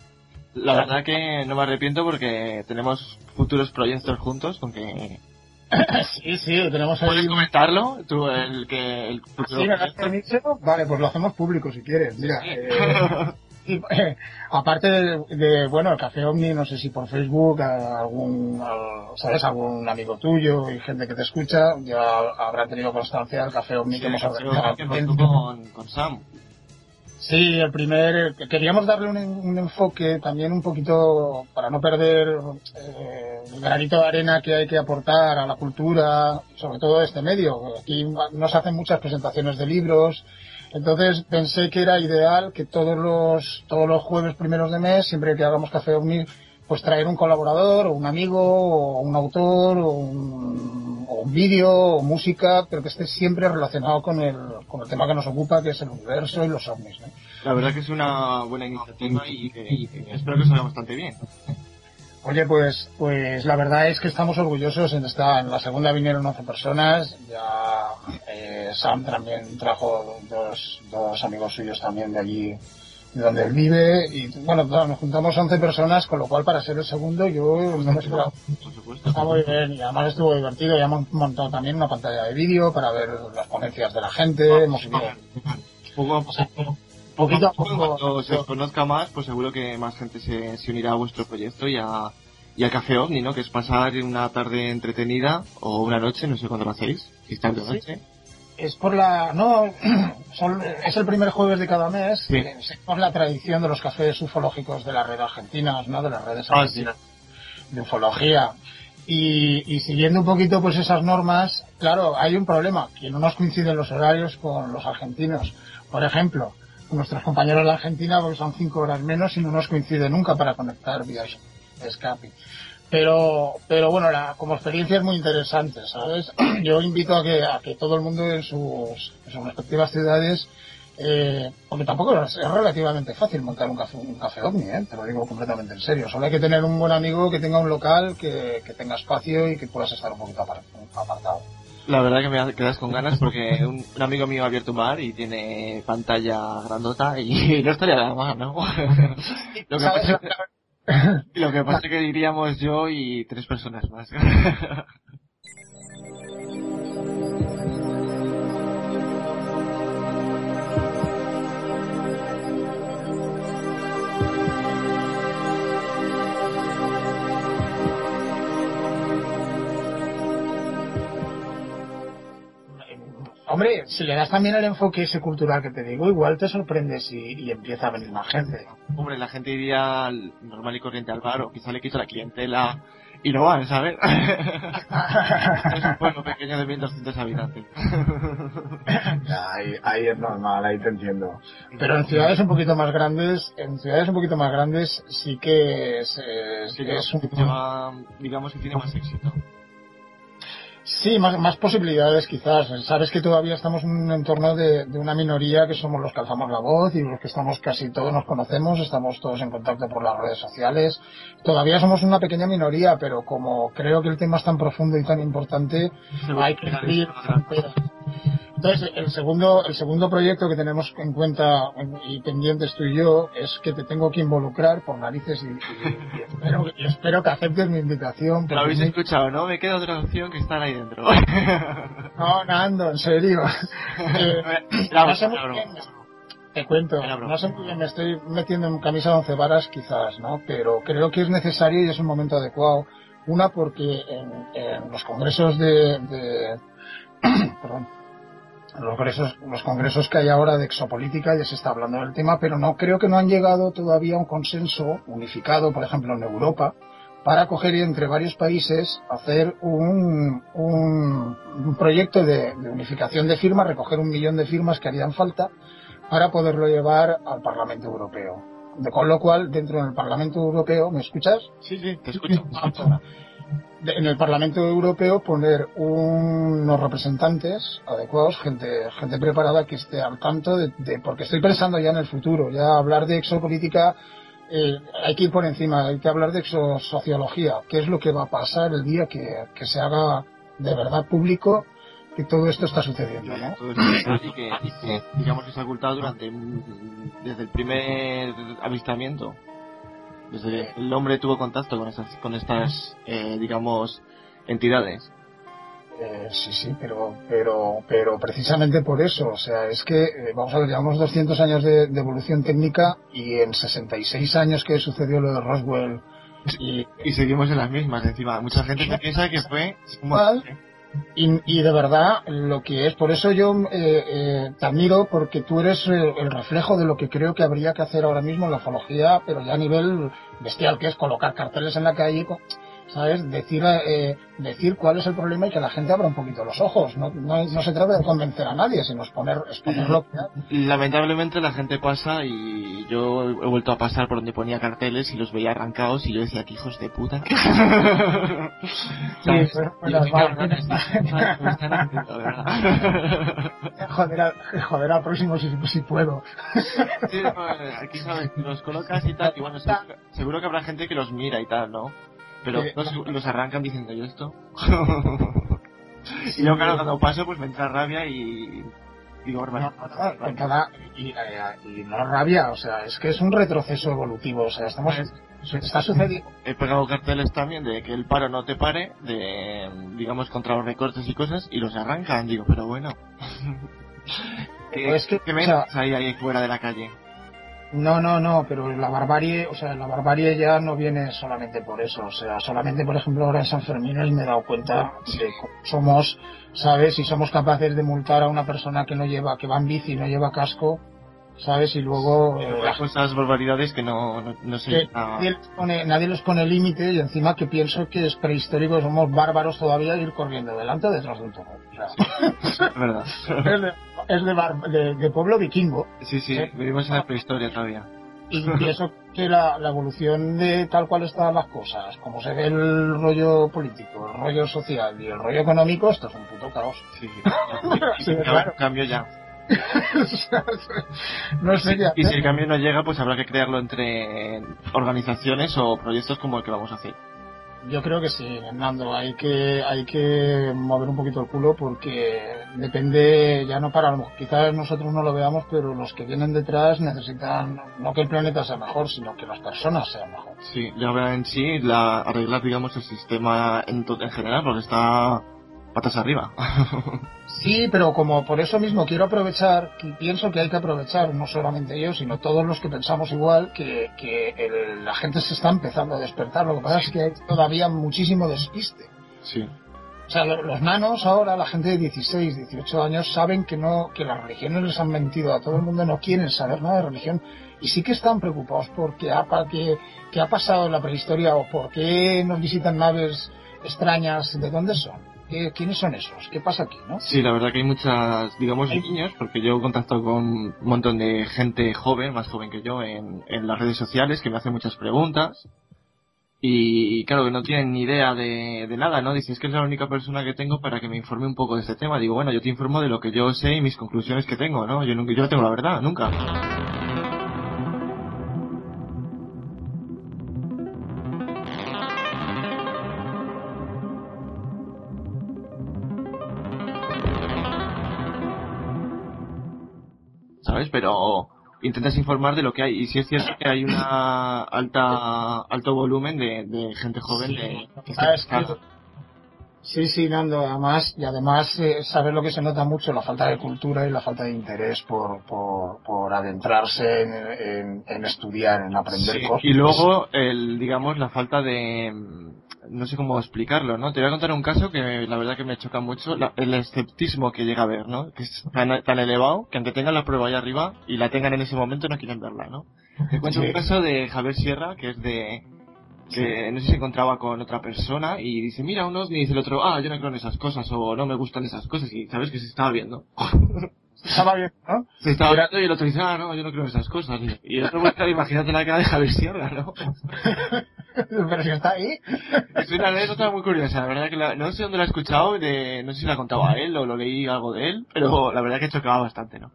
La verdad que no me arrepiento porque tenemos futuros proyectos juntos, con que sí, sí, tenemos ahí... ¿Puedes comentarlo? Tú, el que... El ¿Sí, has permiso? Vale, pues lo hacemos público si quieres. Mira, eh, eh, aparte de, bueno, el Café Omni, no sé si por Facebook, algún, ¿sabes? Algún amigo tuyo y gente que te escucha, ya habrá tenido constancia del Café Omni que hemos organizado. Con, con Sam. Sí, el primer, queríamos darle un, enfoque también un poquito para no perder eh, el granito de arena que hay que aportar a la cultura, sobre todo este medio. Aquí nos hacen muchas presentaciones de libros, entonces pensé que era ideal que todos los, todos los jueves primeros de mes, siempre que hagamos Café Unir, pues traer un colaborador, o un amigo, o un autor, o un, o un vídeo, o música, pero que esté siempre relacionado con el, con el tema que nos ocupa, que es el universo y los ovnis. La verdad que es una buena iniciativa y, espero que salga bastante bien. Oye, pues, pues la verdad es que estamos orgullosos en esta, en la segunda vinieron 11 personas, ya eh, Sam también trajo dos, dos amigos suyos también de allí donde él vive y bueno, nos juntamos 11 personas, con lo cual para ser el segundo yo no me esperaba. Está muy bien y además estuvo divertido, ya hemos montado también una pantalla de vídeo para ver las ponencias de la gente, hemos poco a poco. Poquito a poco. Cuando se os conozca más, pues seguro que más gente se, se unirá a vuestro proyecto y a, y a Café OVNI, ¿no? Que es pasar una tarde entretenida o una noche, no sé cuándo lo hacéis, si está de noche es por la no es el primer jueves de cada mes sí. es por la tradición de los cafés ufológicos de las redes argentinas no de las redes ah, argentinas de ufología. Y, y, siguiendo un poquito pues esas normas claro hay un problema que no nos coinciden los horarios con los argentinos. Por ejemplo nuestros compañeros de Argentina porque son cinco horas menos y no nos coincide nunca para conectar vía escape pero pero bueno la, como experiencia es muy interesante sabes yo invito a que a que todo el mundo en sus, sus respectivas ciudades eh, porque tampoco es, relativamente fácil montar un café, un café ovni, ¿eh? te lo digo completamente en serio. Solo hay que tener un buen amigo que tenga un local, que, que tenga espacio y que puedas estar un poquito apartado. La verdad que me quedas con ganas porque un, amigo mío ha abierto un bar y tiene pantalla grandota y no estaría nada mal, ¿no? Lo que pasa Lo que pasa es que diríamos yo y tres personas más. Hombre, si le das también el enfoque ese cultural que te digo, igual te sorprendes y, empieza a venir más gente. Hombre, la gente iría normal y corriente al bar o quizá le quito la clientela y no van, ¿sabes? es un pueblo pequeño de 1200 habitantes. ahí, ahí, es normal, ahí te entiendo. Pero en ciudades un poquito más grandes, en ciudades un poquito más grandes sí que es, sí que es un... digamos que tiene más éxito. Sí, más, más posibilidades quizás. Sabes que todavía estamos en un entorno de, de, una minoría que somos los que alzamos la voz y los que estamos casi todos nos conocemos, estamos todos en contacto por las redes sociales. Todavía somos una pequeña minoría, pero como creo que el tema es tan profundo y tan importante, hay que abrir entonces, el segundo, el segundo proyecto que tenemos en cuenta y pendientes tú y yo es que te tengo que involucrar por narices y, espero, espero, que aceptes mi invitación. Te lo habéis escuchado, ¿no? Me queda otra opción que estar ahí dentro. no, Nando, en serio. eh, te cuento, no sé muy bien, me estoy metiendo en camisa de once varas quizás, ¿no? Pero creo que es necesario y es un momento adecuado. Una porque en, en los congresos de, de perdón, los congresos, los congresos que hay ahora de exopolítica ya se está hablando del tema, pero no creo que no han llegado todavía a un consenso unificado, por ejemplo, en Europa, para coger entre varios países hacer un, un, un proyecto de, de, unificación de firmas, recoger un millón de firmas que harían falta para poderlo llevar al Parlamento Europeo. De, con lo cual, dentro del Parlamento Europeo, ¿me escuchas? Sí, sí, te escucho. En el Parlamento Europeo poner unos representantes adecuados, gente, gente preparada que esté al tanto de, porque estoy pensando ya en el futuro, ya hablar de exopolítica eh, hay que ir por encima, hay que hablar de sociología, qué es lo que va a pasar el día que, que se haga de verdad público que todo esto está sucediendo, ¿no? Todo esto y que, y que, digamos que se ha ocultado durante desde el primer avistamiento desde que el hombre tuvo contacto con estas con estas eh, digamos entidades eh, sí, sí, pero, pero, pero precisamente por eso, o sea, es que, eh, vamos a ver, llevamos 200 años de, de, evolución técnica y en 66 años que sucedió lo de Roswell y, y seguimos en las mismas encima. Mucha gente se piensa que fue y, y, de verdad lo que es, por eso yo eh, eh, te admiro porque tú eres el, el, reflejo de lo que creo que habría que hacer ahora mismo en la ufología, pero ya a nivel bestial, que es colocar carteles en la calle. ¿Sabes? Decir, eh, decir cuál es el problema y que la gente abra un poquito los ojos. No, no, no se trata de convencer a nadie, sino exponer, exponer lo que Lamentablemente la gente pasa y yo he vuelto a pasar por donde ponía carteles y los veía arrancados y yo decía que hijos de puta. joder, joder al próximo si, si puedo. sí, aquí sabes, los colocas y tal, y bueno, seguro que habrá gente que los mira y tal, ¿no? Pero los, los, arrancan diciendo yo esto. y luego claro, cuando paso pues me entra rabia y digo, no, cada, y, eh, y, no rabia, o sea, es que es un retroceso evolutivo, o sea, estamos está sucediendo. He pegado carteles también de que el paro no te pare, de digamos contra los recortes y cosas, y los arrancan, digo, pero bueno. ¿Qué, es que, ¿qué me o sea, ahí, ahí fuera de la calle? No, no, no, pero la barbarie, o sea, la barbarie ya no viene solamente por eso, o sea, solamente, por ejemplo, ahora en San Fermín me he dado cuenta de somos, ¿sabes? Si somos capaces de multar a una persona que no lleva, que va en bici y no lleva casco, ¿sabes? Y luego... Eh, esas barbaridades que no, no, no sé... nadie, les pone, nadie les pone límite y encima que pienso que es prehistórico, somos bárbaros todavía ir corriendo delante detrás de un toro. es verdad. es de, es de, bar, de, de, pueblo vikingo. Sí, sí, ¿sí? vivimos en la prehistoria todavía. Y pienso que la, la, evolución de tal cual están las cosas, como se ve el rollo político, el rollo social y el rollo económico, esto es un puto caos. Sí, sí. sí claro. cambio ya. no. Y si el cambio no llega, pues habrá que crearlo entre organizaciones o proyectos como el que vamos a hacer. Yo creo que sí, Nando, hay que, hay que mover un poquito el culo porque depende, ya no para, quizás nosotros no lo veamos, pero los que vienen detrás necesitan, no que el planeta sea mejor, sino que las personas sean mejor. Sí, ya en sí, la, arreglar, digamos, el sistema en, en general, porque está patas arriba. sí, pero como por eso mismo quiero aprovechar, pienso que hay que aprovechar, no solamente yo, sino todos los que pensamos igual, que, que el, la gente se está empezando a despertar. Lo que pasa es que hay todavía muchísimo despiste. Sí. O sea, los nanos ahora, la gente de 16, 18 años, saben que no, que las religiones les han mentido a todo el mundo, no quieren saber nada de religión y sí que están preocupados porque ha, que, que ha pasado en la prehistoria o por qué nos visitan naves extrañas, ¿de dónde son? ¿Quiénes son esos? ¿Qué pasa aquí, no? Sí, la verdad que hay muchas, digamos, niños, porque yo he contactado con un montón de gente joven, más joven que yo, en, en las redes sociales, que me hacen muchas preguntas. Y claro, que no tienen ni idea de, de nada, ¿no? Dices que es la única persona que tengo para que me informe un poco de este tema. Digo, bueno, yo te informo de lo que yo sé y mis conclusiones que tengo, ¿no? Yo, nunca, yo no tengo la verdad, nunca. ¿Sabes? Pero intentas informar de lo que hay. Y si es cierto que hay una alta alto volumen de, de gente joven de, que está ah, Sí, sí, Nando, además, y además eh, saber lo que se nota mucho, la falta de cultura y la falta de interés por, por, por adentrarse en, en, en, estudiar, en aprender sí, cosas. Y luego, el, digamos, la falta de, no sé cómo explicarlo, ¿no? Te voy a contar un caso que la verdad que me choca mucho, la, el escepticismo que llega a ver, ¿no? Que es tan, tan, elevado que aunque tengan la prueba ahí arriba y la tengan en ese momento no quieren verla, ¿no? Te cuento sí. un caso de Javier Sierra, que es de, que no sé si se encontraba con otra persona y dice, mira un ovni y dice el otro, ah, yo no creo en esas cosas o no me gustan esas cosas y sabes que se estaba viendo. estaba viendo, ¿no? Se estaba viendo y el otro dice, ah, no, yo no creo en esas cosas. Y el otro imagínate la cara de Javier Sierra, ¿no? Pero si está ahí. Es una anécdota muy curiosa, la verdad que la- no sé dónde la he escuchado, de, no sé si la contaba a él o lo leí algo de él, pero la verdad que chocaba bastante, ¿no?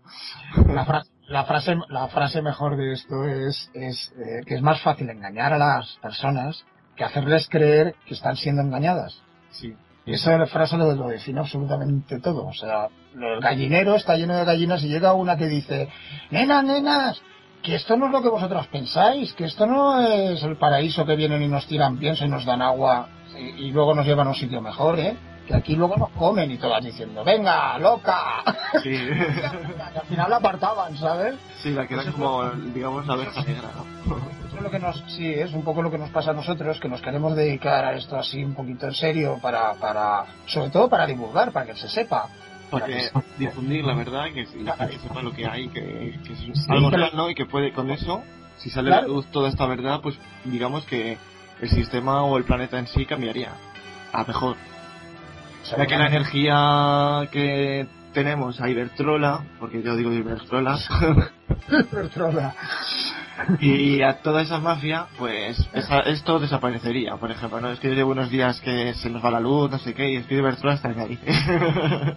La frase, la frase, la frase mejor de esto es, es eh, que es más fácil engañar a las personas que hacerles creer que están siendo engañadas. Sí. Y esa frase lo, lo define absolutamente todo. O sea, el gallinero está lleno de gallinas y llega una que dice, nenas, nenas, que esto no es lo que vosotros pensáis, que esto no es el paraíso que vienen y nos tiran pienso y nos dan agua y, y luego nos llevan a un sitio mejor, ¿eh? Que aquí luego nos comen y todas diciendo, venga, loca. Sí, Y al final la apartaban, ¿sabes? sí la que era como, digamos, la abeja negra, es lo que nos, sí, es un poco lo que nos pasa a nosotros, que nos queremos dedicar a esto así un poquito en serio para, para, sobre todo para divulgar, para que se sepa. Para Para que difundir la verdad, que la gente sepa lo que hay, que, que es algo real, ¿no? Y que puede, con eso, si sale a la luz toda esta verdad, pues digamos que el sistema o el planeta en sí cambiaría a mejor. Ya que la energía que tenemos a Ibertrola, porque yo digo Ibertrola, Bertrola. Y a toda esa mafia, pues esa- esto desaparecería. Por ejemplo, no es que llevo unos días que se nos va la luz, no sé qué, y es que Ibertrola está ahí.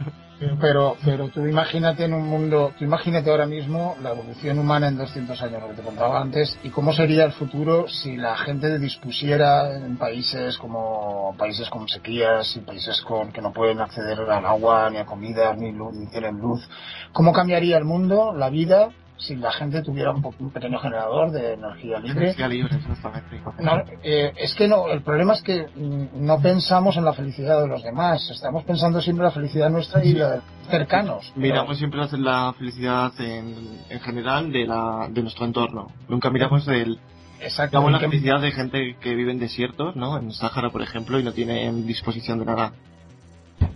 Pero, pero tú imagínate en un mundo, tú imagínate ahora mismo la evolución humana en 200 años, lo que te contaba antes, y cómo sería el futuro si la gente dispusiera en países como países con sequías y países con que no pueden acceder al agua, ni a comida, ni luz, ni tienen luz. ¿Cómo cambiaría el mundo, la vida, si la gente tuviera un, un pequeño generador de energía libre? Energía libre, exactamente. No, eh, es que no, el problema es que mm, no pensamos en la felicidad de los demás, estamos pensando siempre en la felicidad nuestra y la de cercanos. Miramos siempre la- la felicidad en, en general de, la, de nuestro entorno. Nunca miramos el, Exacto. la ¿en qué- felicidad de gente que vive en desiertos, ¿no? En Sáhara, por ejemplo, y no tiene disposición de nada.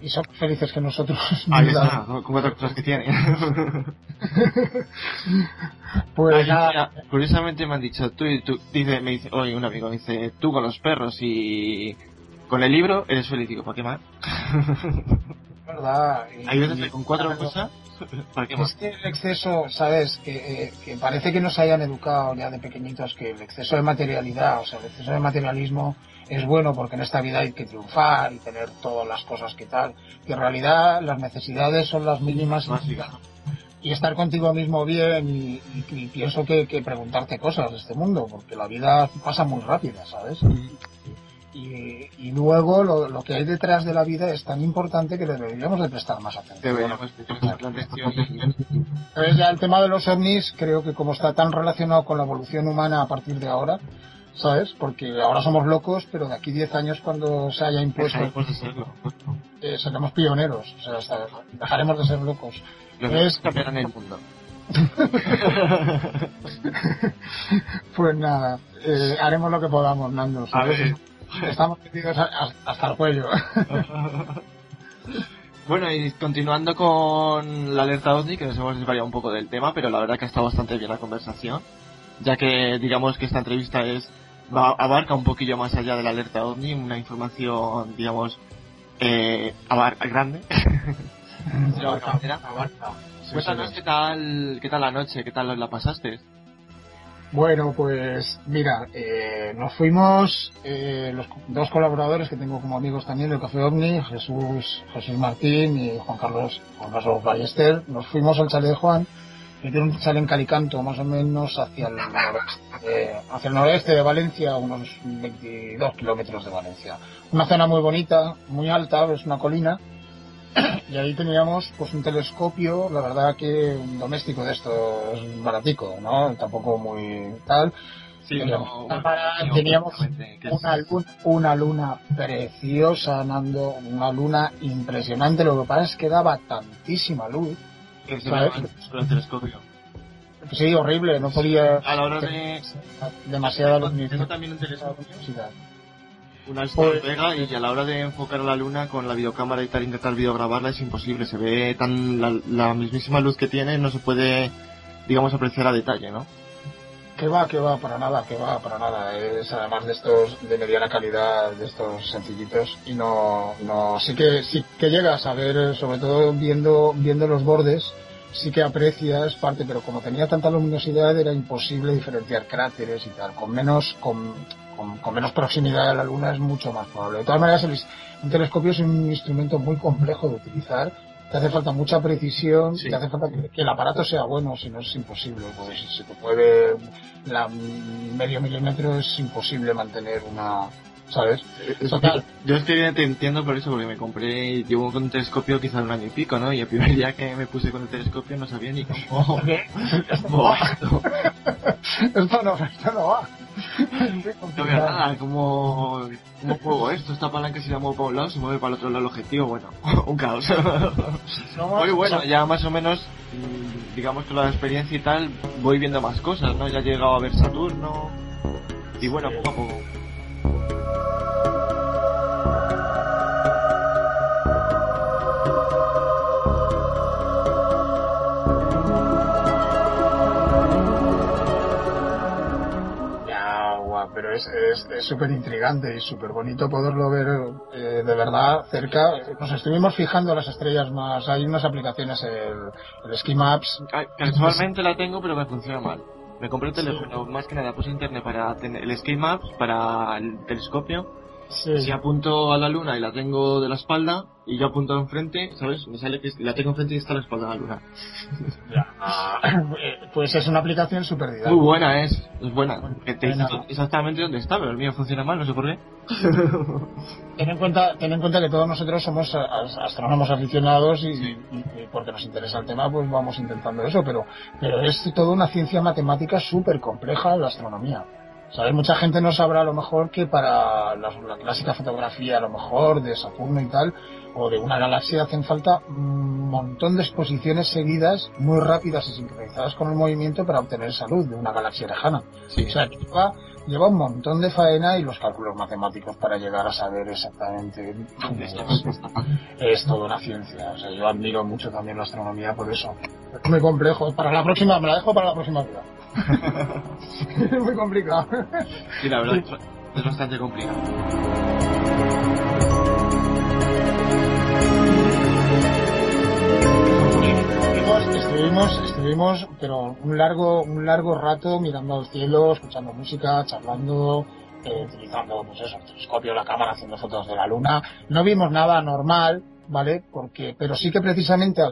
Y son felices que nosotros. Ahí está, ¿no? como otras cosas que tiene. Pues Ay, nada, mira, curiosamente me han dicho, tú, y tú, dice, me dice, oye, un amigo me dice, tú con los perros y con el libro eres feliz. Digo, ¿para qué más? verdad. y- Hay veces y- que con cuatro claro, cosas, ¿para qué más? Es que el exceso, ¿sabes? Que, eh, que parece que nos hayan educado ya de pequeñitos que el exceso de materialidad, o sea, el exceso de materialismo es bueno porque en esta vida hay que triunfar y tener todas las cosas que tal. Y en realidad las necesidades son las mínimas y estar contigo mismo bien y, y- y pienso que, que preguntarte cosas de este mundo porque la vida pasa muy rápida, ¿sabes? Y, y luego lo, lo que hay detrás de la vida es tan importante que le deberíamos de prestar más atención. Entonces ya el tema de los ovnis creo que como está tan relacionado con la evolución humana a partir de ahora, ¿sabes? Porque ahora somos locos, pero de aquí 10 años cuando se haya impuesto Dejaremos de serlo. eh, seremos pioneros, o sea, dejaremos de ser locos. Los Es- cambiarán el mundo. Pues nada, eh, haremos lo que podamos, Nando. Estamos metidos hasta el cuello. Bueno, y continuando con la alerta OVNI, que nos hemos desvariado un poco del tema, pero la verdad que ha estado bastante bien la conversación, ya que digamos que esta entrevista es va, abarca un poquillo más allá de la alerta OVNI, una información, digamos, eh, abar- grande. Abarca. Sí, Cuéntanos sí. qué tal, qué tal la noche, qué tal la pasaste. Bueno, pues mira, eh, nos fuimos eh, los dos colaboradores que tengo como amigos también del Café OVNI, Jesús, Jesús Martín y Juan Carlos, Juan Carlos Ballester, nos fuimos al chalet de Juan, chalet en Calicanto, más o menos hacia el noroeste, de- hacia el noroeste de Valencia, unos 22 kilómetros de Valencia. Una zona muy bonita, muy alta, es una colina, y ahí teníamos pues un telescopio, la verdad que un doméstico de estos baratico, ¿no? Tampoco muy tal. Sí, Teníamos no, cámara, teníamos es- una luna, una luna preciosa, Nando, una luna impresionante. Lo que pasa es que daba tantísima luz. Que se el telescopio. Sí, horrible, no podía A la hora de... demasiada luz. tengo también un telescopio luminosidad. Una Pues- pega y a la hora de enfocar a la luna con la videocámara y tal, intentar videograbarla es imposible. Se ve tan la, la mismísima luz que tiene, no se puede, digamos, apreciar a detalle, ¿no? Que va, que va, para nada, que va, para nada. Es además de estos de mediana calidad, de estos sencillitos. Y no, no, sí que, sí que llegas a ver, sobre todo viendo, viendo los bordes, sí que aprecias parte, pero como tenía tanta luminosidad era imposible diferenciar cráteres y tal. Con menos, con, con, menos proximidad a la Luna es mucho más probable. De todas maneras, un telescopio es un instrumento muy complejo de utilizar. Te hace falta mucha precisión, te hace falta que, el aparato sea bueno, si no es imposible. Pues si se te puede la medio milímetro es imposible mantener una, ¿sabes? Total. Yo estoy te entiendo por eso, porque me compré, llevo con un telescopio quizás un año y pico, ¿no? Y el primer día que me puse con el telescopio no sabía ni cómo... ¿Qué? esto no va. esto no va. No veo nada, ¿cómo, ¿cómo juego esto? Esta palanca si la muevo para un lado, se mueve para el otro lado el objetivo, bueno, un caos. Muy bueno, ya más o menos, mm, digamos que la experiencia y tal, voy viendo más cosas, ¿no? Ya he llegado a ver Saturno, y bueno, poco a poco. Pero es súper es, intrigante y súper bonito poderlo ver eh, de verdad cerca. Nos estuvimos fijando las estrellas más. Hay unas aplicaciones, el, el Ski Maps. Casualmente la tengo, pero me funciona mal. Me compré el teléfono, más que nada puse internet para tener el Ski Maps, para el telescopio si apunto a la luna y la tengo de la espalda y yo apunto enfrente, ¿sabes? Me sale que la tengo enfrente y está la espalda de la luna. pues es una aplicación súper didáctica. Muy buena es, es buena. te dice exactamente dónde está, pero el mío funciona mal, no sé por qué. ten, en cuenta, ten en cuenta que todos nosotros somos astrónomos aficionados y, porque nos interesa el tema, pues vamos intentando eso, pero, pero es toda una ciencia matemática súper compleja la astronomía. ¿Sabes? Mucha gente no sabrá a lo mejor que para la, clásica fotografía, a lo mejor de Saturno y tal, o de una galaxia, hacen falta un montón de exposiciones seguidas, muy rápidas y sincronizadas con el movimiento para obtener salud de una galaxia lejana. O sea, lleva, lleva un montón de faena y los cálculos matemáticos para llegar a saber exactamente dónde es, es toda una ciencia. O sea, yo admiro mucho también la astronomía por eso. Es muy complejo. Para la próxima, me la dejo para la próxima vida es muy complicado. Sí, la verdad es bastante complicado. Estuvimos, estuvimos, pero un largo, un largo rato mirando al cielo, escuchando música, charlando, eh, utilizando, pues eso, el telescopio, la cámara, haciendo fotos de la luna. No vimos nada normal, ¿vale? Porque, pero sí que precisamente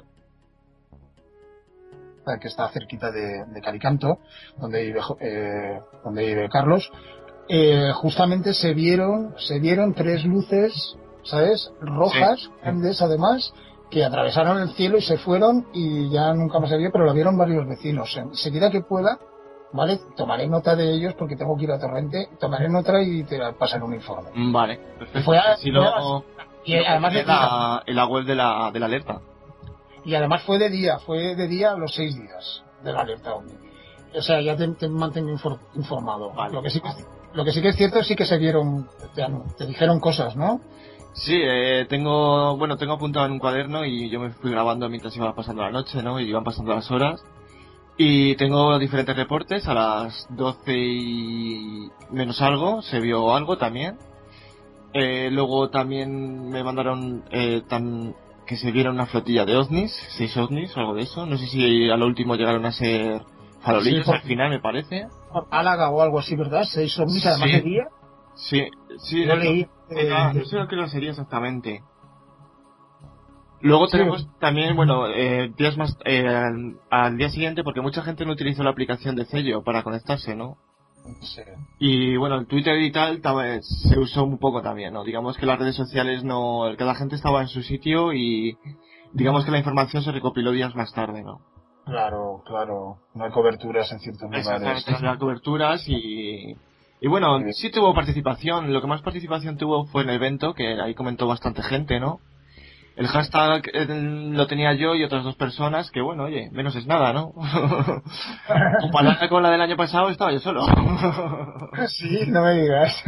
que está cerquita de, Calicanto, donde vive, eh, donde vive Carlos, eh, justamente se vieron, se vieron tres luces, ¿sabes? Rojas, grandes además, que atravesaron el cielo y se fueron y ya nunca más se vio, pero lo vieron varios vecinos. Enseguida que pueda, ¿vale? Tomaré nota de ellos porque tengo que ir a Torrente, tomaré nota y te pasaré un informe. Vale, perfecto. y además la, en la web de la, de la alerta y además fue de día, fue de día los seis días de la alerta O sea, ya te, mantengo informado. Lo, que sí que, lo que sí que es cierto sí que se vieron, te, dijeron cosas, ¿no? Sí, eh, tengo, bueno, tengo apuntado en un cuaderno y yo me fui grabando mientras iba pasando la noche, ¿no? Y iban pasando las horas. Y tengo diferentes reportes, a las 12 y menos algo, se vio algo también. Eh, luego también me mandaron eh, tan, que se vieron una flotilla de ovnis, seis ovnis o algo de eso. No sé si a lo último llegaron a ser farolillos al final, me parece. Álaga o algo así, ¿verdad? Seis ovnis además de día. Sí, sí. No leí. no sé lo que lo sería exactamente. Luego tenemos también, bueno, eh, días más, eh, al, día siguiente, porque mucha gente no utilizó la aplicación de Cello para conectarse, ¿no? Y bueno, el Twitter y tal se usó un poco también, ¿no? Digamos que las redes sociales no, cada gente estaba en su sitio y digamos que la información se recopiló días más tarde, ¿no? Claro, claro. No hay coberturas en ciertos lugares. No hay coberturas y, y bueno, sí tuvo participación. Lo que más participación tuvo fue en el evento, que ahí comentó bastante gente, ¿no? El hashtag eh, lo tenía yo y otras dos personas, que bueno, oye, menos es nada, ¿no? Comparada con la del año pasado, estaba yo solo. sí, no me digas.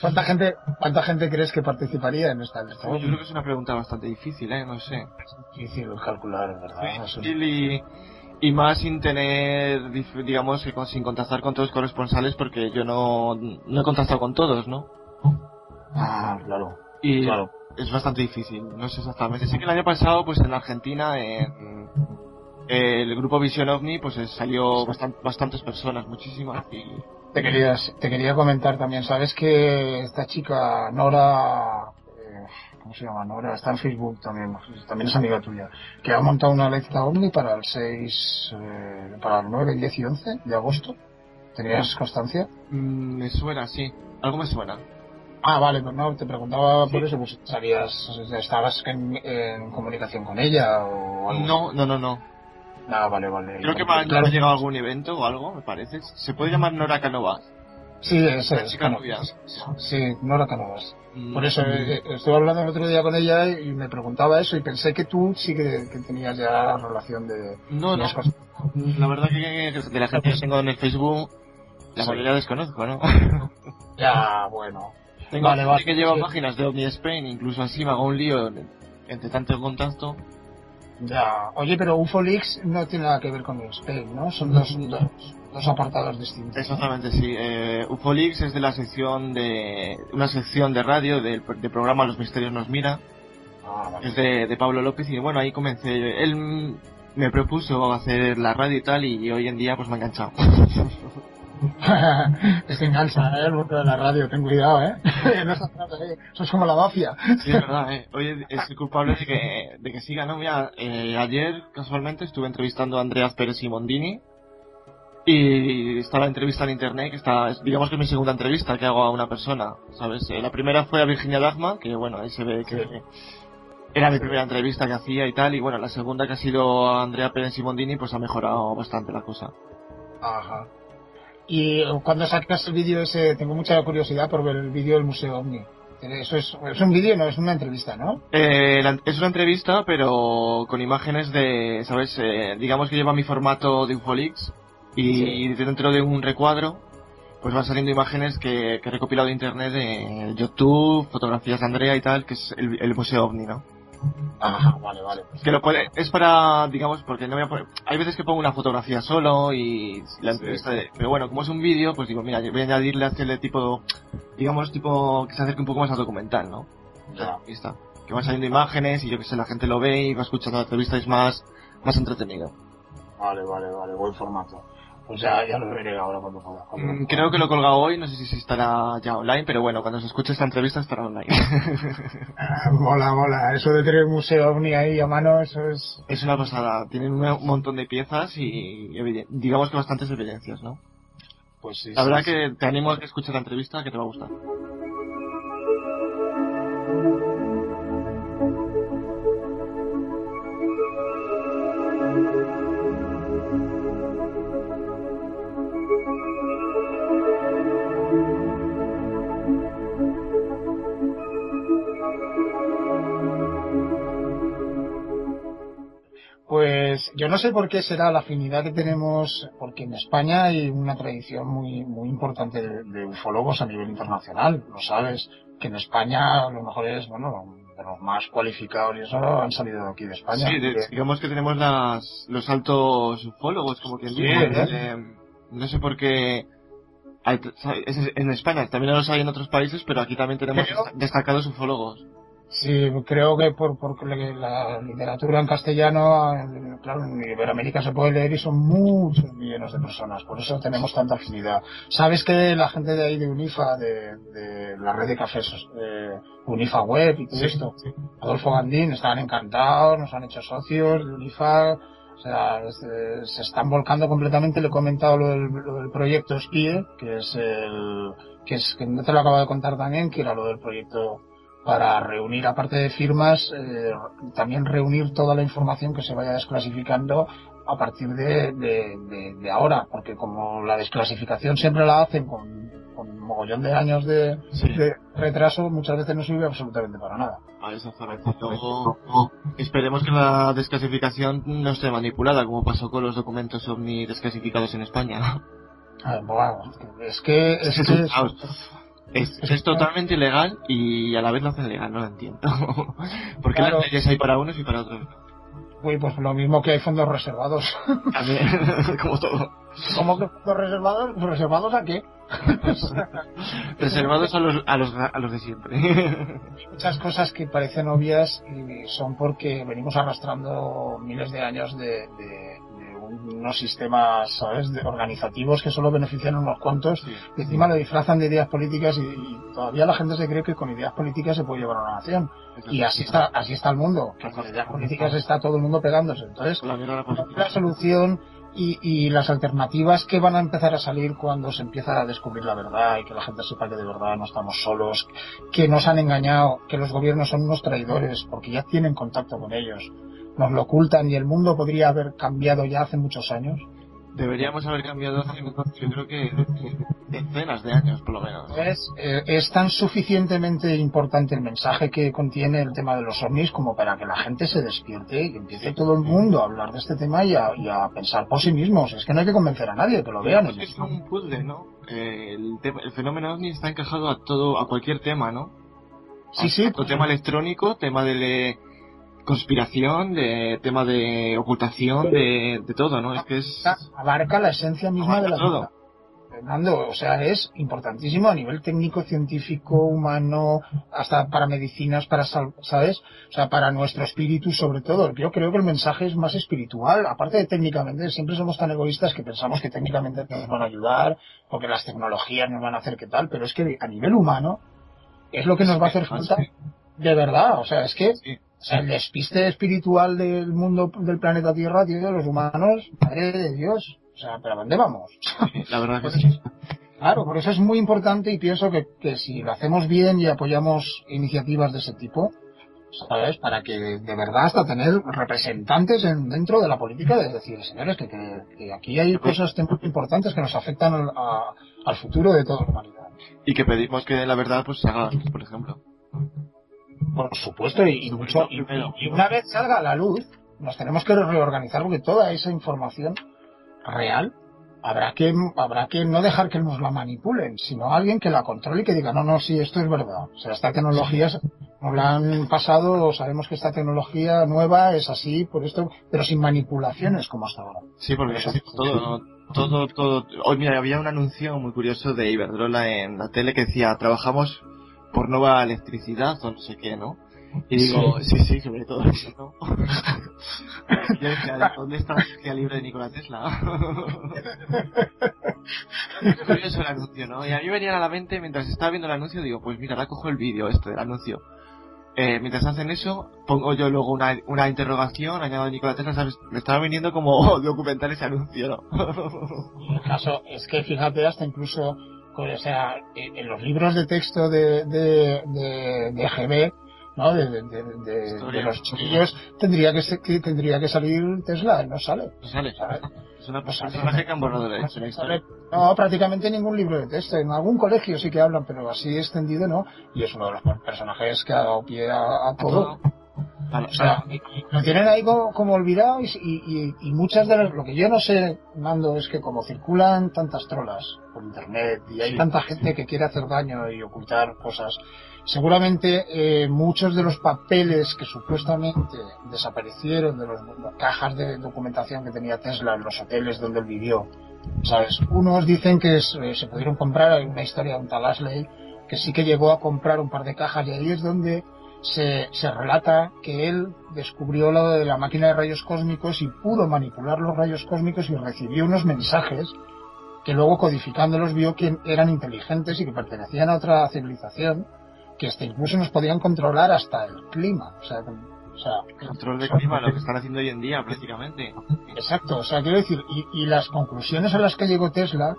¿Cuánta gente, ¿Cuánta gente crees que participaría en esta lista? Yo creo que es una pregunta bastante difícil, ¿eh? No sé. Es difícil calcular, ¿verdad? y, y más sin tener, digamos, sin contactar con todos los corresponsales porque yo no, no he contactado con todos, ¿no? Ah, claro. Y, claro es bastante difícil, no sé exactamente. Sé que el año pasado, pues en Argentina, en el grupo Visión OVNI, pues salió bastantes personas, muchísimas, y, Te quería, te quería comentar también, ¿sabes que esta chica, Nora, eh, ¿cómo se llama? Nora, está en Facebook también, también es amiga tuya, que ha montado una alerta OVNI para el 6, eh, para el 9, 10 y 11 de agosto. ¿Tenías constancia? Mm, me suena, sí. Algo me suena. Ah, vale, pues no, te preguntaba por eso, pues sabías, estabas en, en comunicación con ella o algo. No, no, no, no. Ah, vale, vale. Creo que me Claro. ha llegado a algún evento o algo, me parece. ¿Se puede llamar Nora Canova? Sí, ese La es. chica. Sí, Nora Canovas. Mm, Por eso eh, estuve hablando el otro día con ella y me preguntaba eso y pensé que tú sí que, que tenías ya relación de... No, no. cosas. La verdad que de la gente que tengo en el Facebook, la Sí. mayoría desconozco, ¿no? Ya, bueno. Tengo Vale, vale. que lleva páginas de OVNI Spain, incluso así me hago un lío entre tanto contacto. Ya. Oye, pero UFOLix no tiene nada que ver con Spain, ¿no? Son dos, dos, dos apartados distintos. ¿no? Exactamente, sí. Eh, Ufolix es de la sección de... una sección de radio del del programa Los Misterios Nos Mira. Ah, vale. Es de, de Pablo López y bueno, ahí comencé. Él me propuso hacer la radio y tal y hoy en día pues me ha enganchado. es que engancha, ¿eh? El mundo de la radio, ten cuidado, ¿eh? no estás ahí. Eso es como la mafia. Sí, es verdad, eh. Hoy es el culpable de que, de que siga, ¿no? Mira, eh, ayer casualmente estuve entrevistando a Andreas Pérez y Mondini y está la entrevista en internet, que está, es- digamos que es mi segunda entrevista que hago a una persona, ¿sabes? Eh, la primera fue a Virginia Dagma, que bueno, ahí se ve que era mi primera entrevista que hacía y tal, y bueno, la segunda que ha sido a Andrea Pérez y Mondini, pues ha mejorado bastante la cosa. Ajá. Y cuando sacas el vídeo ese, tengo mucha curiosidad por ver el vídeo del Museo OVNI. Eso es, es un vídeo, no es una entrevista, ¿no? Eh, la- es una entrevista, pero con imágenes de, ¿sabes? Eh, digamos que lleva mi formato de Ufolix y dentro de un recuadro, pues van saliendo imágenes que, que he recopilado de internet de YouTube, fotografías de Andrea y tal, que es el, el Museo OVNI, ¿no? Ajá, vale, vale. Que lo puede, es para, digamos, porque no voy a poner, hay veces que pongo una fotografía solo y la entrevista de, pero bueno, como es un vídeo, pues digo, mira, yo voy a añadirle aquel tipo, digamos, tipo, que se acerque un poco más al documental, ¿no? Ya. Ahí está. Que van saliendo imágenes y yo que sé, la gente lo ve y va escuchando la entrevista y es más, más entretenido. Vale, vale, vale, buen formato. Pues ya, ya lo veré ahora cuando Mm, pueda. Creo que lo he colgado hoy, no sé si estará ya online, pero bueno, cuando se escuche esta entrevista estará online. Ah, mola, mola. Eso de tener un museo ovni ahí a mano, eso es... es una pasada, tienen un montón de piezas y digamos que bastantes evidencias, ¿no? Pues sí. La verdad sí. que te animo a que escuches la entrevista que te va a gustar. Pues yo no sé por qué será la afinidad que tenemos, porque en España hay una tradición muy muy importante de, de ufólogos a nivel internacional, lo sabes, que en España a lo mejor es, bueno, de los más cualificados y eso han salido de aquí de España. Sí, de- digamos que tenemos las, los altos ufólogos, como quien Sí, dice. Eh, no sé por qué. hay- en España también los hay en otros países, pero aquí también tenemos Pero- destacados ufólogos. Sí, creo que por, por la literatura en castellano, eh, claro, en Iberoamérica se puede leer y son muchos millones de personas, por eso tenemos tanta afinidad. Sabes que la gente de ahí de Unifa, de, de la red de cafés, eh, Unifa Web y todo Sí, esto, sí. Adolfo Gandín, estaban encantados, nos han hecho socios de Unifa, o sea, se, se están volcando completamente, le he comentado lo del, lo del proyecto SPIE, que es el, que es, que no te lo acabo de contar también, que era lo del proyecto para reunir, aparte de firmas, eh, también reunir toda la información que se vaya desclasificando a partir de, de, de- de ahora, porque como la desclasificación siempre la hacen con, con un mogollón de años de, Sí. de retraso, muchas veces no sirve absolutamente para nada. Ah, exactamente. Luego, esperemos que la desclasificación no esté manipulada, como pasó con los documentos OVNI desclasificados en España. Ah, bueno, es que es, Es que un caos. Es, es totalmente ilegal y a la vez lo hacen legal, no lo entiendo. ¿Por qué Claro. las leyes hay para unos y para otros? uy, pues lo mismo que hay fondos reservados. También, como todo. ¿Cómo que fondos reservados? ¿Reservados a qué? Reservados a los, a los, a los de siempre. muchas cosas que parecen obvias y son porque venimos arrastrando miles de años de, de- de unos sistemas, ¿sabes?, de organizativos que solo benefician a unos cuantos, y encima lo disfrazan de ideas políticas y, y todavía la gente se cree que con ideas políticas se puede llevar a una nación. Y así está, así está el mundo, que con ideas políticas está todo el mundo pegándose. Entonces, La la solución y, y las alternativas que van a empezar a salir cuando se empieza a descubrir la verdad y que la gente sepa que de verdad no estamos solos, que nos han engañado, que los gobiernos son unos traidores porque ya tienen contacto con ellos, nos lo ocultan y el mundo podría haber cambiado ya hace muchos años. Deberíamos haber cambiado hace, yo creo que decenas de años, por lo menos. Es, eh, es tan suficientemente importante el mensaje que contiene el tema de los ovnis como para que la gente se despierte y empiece todo el mundo a hablar de este tema y a, y a pensar por sí mismos. Es que no hay que convencer a nadie, que lo vean. Es un puzzle, ¿no? Eh, el, el fenómeno ovni está encajado a todo, a cualquier tema, ¿no? Sí, sí. Tanto tema electrónico, tema de conspiración, de tema de ocultación, de, de todo, ¿no? Es que es... abarca la esencia misma de la todo. vida. Fernando, o sea, es importantísimo a nivel técnico, científico, humano, hasta para medicinas, para, sal- ¿sabes? O sea, para nuestro espíritu sobre todo. Yo creo que el mensaje es más espiritual. Aparte de técnicamente, siempre somos tan egoístas que pensamos que técnicamente nos van a ayudar, porque las tecnologías nos van a hacer que tal, pero es que a nivel humano es lo que nos va a hacer falta de verdad. O sea, es que. O sea, el despiste espiritual del mundo del planeta Tierra, de los humanos, madre de Dios. O sea, ¿pero a dónde vamos? La verdad que sí. Claro, por eso es muy importante y pienso que, que si lo hacemos bien y apoyamos iniciativas de ese tipo, ¿sabes? Para que de verdad hasta tener representantes en- dentro de la política, de decir, señores, que, que- que aquí hay cosas importantes que nos afectan al, a- al futuro de toda la humanidad. Y que pedimos que la verdad pues se haga, por ejemplo. Por supuesto, y, y mucho, y, Primero. y una vez salga a la luz, nos tenemos que reorganizar porque toda esa información real habrá que habrá que no dejar que nos la manipulen, sino alguien que la controle y que diga, no, no, sí, esto es verdad. O sea, esta tecnología nos la han pasado, sabemos que esta tecnología nueva es así, por esto, pero sin manipulaciones como hasta ahora. Sí, porque Eso. es todo, todo, todo. Hoy, mira, había un anuncio muy curioso de Iberdrola en la tele que decía, trabajamos por nueva electricidad o no sé qué, ¿no? Y digo, sí, sí, sobre todo eso, ¿no? Yo decía, ¿dónde está la energía libre de Nikola Tesla? es curioso el anuncio, ¿no? Y a mí venía a la mente, mientras estaba viendo el anuncio, digo, pues mira, ahora cojo el vídeo este del anuncio. Eh, mientras hacen eso, pongo yo luego una, una interrogación, añado a Nikola Tesla, ¿sabes? Me estaba viniendo como documental ese anuncio, ¿no? El caso es que fíjate hasta incluso, o sea, en en los libros de texto de, de, de, de GB, ¿no? De, de, los chiquillos, tendría que, ser- que tendría que salir Tesla, y no sale. No sale. ¿sabes? Es una personaje que han borrado de la No historia. sale, No, prácticamente ningún libro de texto. En algún colegio sí que hablan, pero así extendido no. Y es uno de los personajes que ha dado pie a, a todo. Vale, O sea, lo tienen ahí como, como olvidado y, y- y muchas de las... Lo que yo no sé, Mando, es que como circulan tantas trolas por internet y hay Sí, tanta gente que quiere hacer daño y ocultar cosas, seguramente eh, muchos de los papeles que supuestamente desaparecieron de los- las cajas de documentación que tenía Tesla en los hoteles donde él vivió, ¿sabes? Unos dicen que eh, se pudieron comprar, hay una historia de un tal Ashley que sí que llegó a comprar un par de cajas y ahí es donde se, se relata que él descubrió lo de la máquina de rayos cósmicos y pudo manipular los rayos cósmicos y recibió unos mensajes que luego codificándolos vio que eran inteligentes y que pertenecían a otra civilización que hasta incluso nos podían controlar hasta el clima. O sea, o sea, control de clima, lo que están haciendo hoy en día prácticamente. Exacto, o sea, quiero decir, y, y las conclusiones a las que llegó Tesla,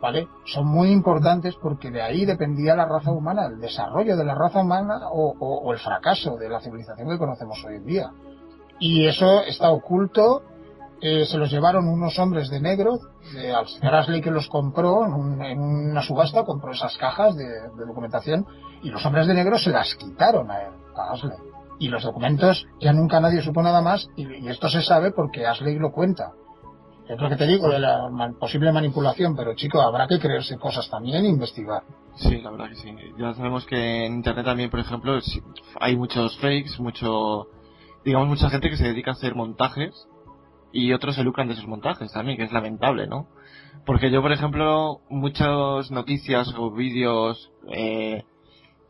¿vale? Son muy importantes porque de ahí dependía la raza humana, el desarrollo de la raza humana o, o- el fracaso de la civilización que conocemos hoy en día. Y eso está oculto, eh, se los llevaron unos hombres de negro, al señor Ashley que los compró en, un- en una subasta, compró esas cajas de, documentación y los hombres de negro se las quitaron a él, Ashley. Y los documentos ya nunca nadie supo nada más y, y esto se sabe porque Ashley lo cuenta. Es lo que te digo de la posible manipulación, pero chico, habrá que creerse cosas también e investigar. Sí, la verdad que sí. Ya sabemos que en internet también, por ejemplo, hay muchos fakes, mucho, digamos, mucha gente que se dedica a hacer montajes y otros se lucran de esos montajes también, que es lamentable, ¿no? Porque yo, por ejemplo, muchas noticias o vídeos eh,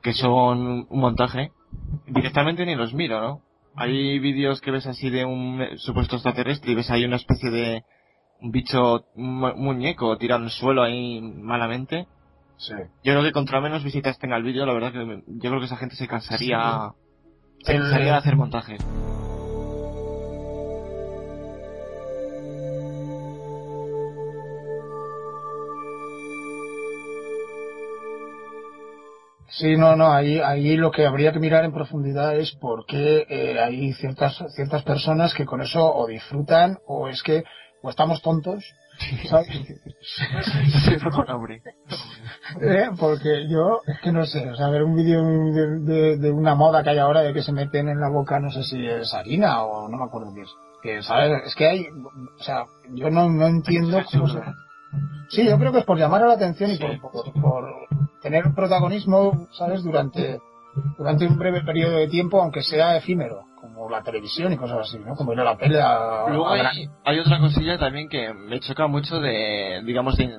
que son un montaje, directamente ni los miro, ¿no? Hay vídeos que ves así de un supuesto extraterrestre y ves ahí una especie de, un bicho, un muñeco tirado en el suelo ahí malamente. Sí. Yo creo que contra menos visitas tenga el vídeo, la verdad que me- yo creo que esa gente se cansaría, se El- cansaría de hacer montajes. Sí, no, no, ahí, ahí lo que habría que mirar en profundidad es por qué eh, hay ciertas, ciertas personas que con eso o disfrutan o es que o estamos tontos, ¿sabes? Sí. Eh, Porque yo, es que no sé, o sea, ver un vídeo de, de- de una moda que hay ahora de que se meten en la boca, no sé si es harina o no me acuerdo qué es. Que, ¿sabes? Es que hay, o sea, yo no, no entiendo cómo se... Sí, yo creo que es por llamar a la atención y por, por- por tener un protagonismo, ¿sabes? Durante, durante un breve periodo de tiempo, aunque sea efímero, como la televisión y cosas así, ¿no? Como ir a la pelea. Luego a hay, hay otra cosilla también que me choca mucho de, digamos, de,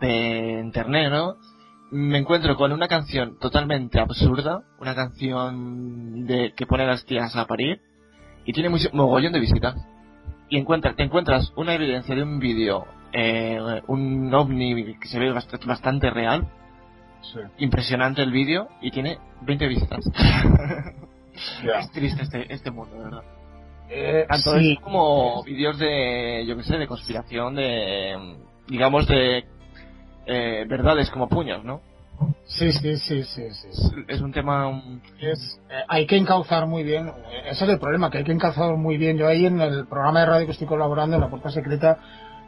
de internet, ¿no? Me encuentro con una canción totalmente absurda, una canción de que pone a las tías a parir, y tiene mucho, mogollón de visitas. Y encuentras, te encuentras una evidencia de un vídeo, eh, un ovni que se ve bast- bastante real, Sí, impresionante el vídeo, y tiene 20 visitas. ya. es triste este, este mundo, de verdad. Eh, Tanto sí. es como vídeos de, yo qué sé, de conspiración, de, digamos, de eh, verdades como puños, ¿no? Sí, sí, sí, sí, sí. Es, un tema... Es, eh, hay que encauzar muy bien, eh, ese es el problema, que hay que encauzar muy bien. Yo ahí en el programa de radio que estoy colaborando, en la puerta secreta,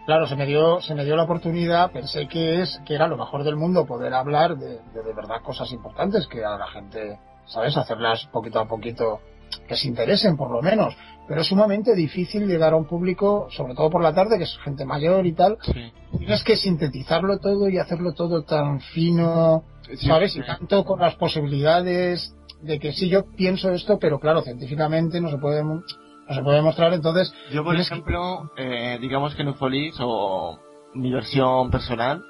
claro, se me dio, se me dio la oportunidad, pensé que es, que era lo mejor del mundo poder hablar de, de, de verdad cosas importantes que a la gente, ¿sabes? Hacerlas poquito a poquito, que se interesen por lo menos. Pero es sumamente difícil llegar a un público, sobre todo por la tarde, que es gente mayor y tal. sí. Tienes que sintetizarlo todo y hacerlo todo tan fino, Sí, ¿sabes? sí. Y tanto con las posibilidades de que sí, yo pienso esto, pero claro, científicamente no se puede, no se puede demostrar, entonces, Yo, por tienes que- ejemplo, eh, digamos que en Ufolis, o mi versión personal,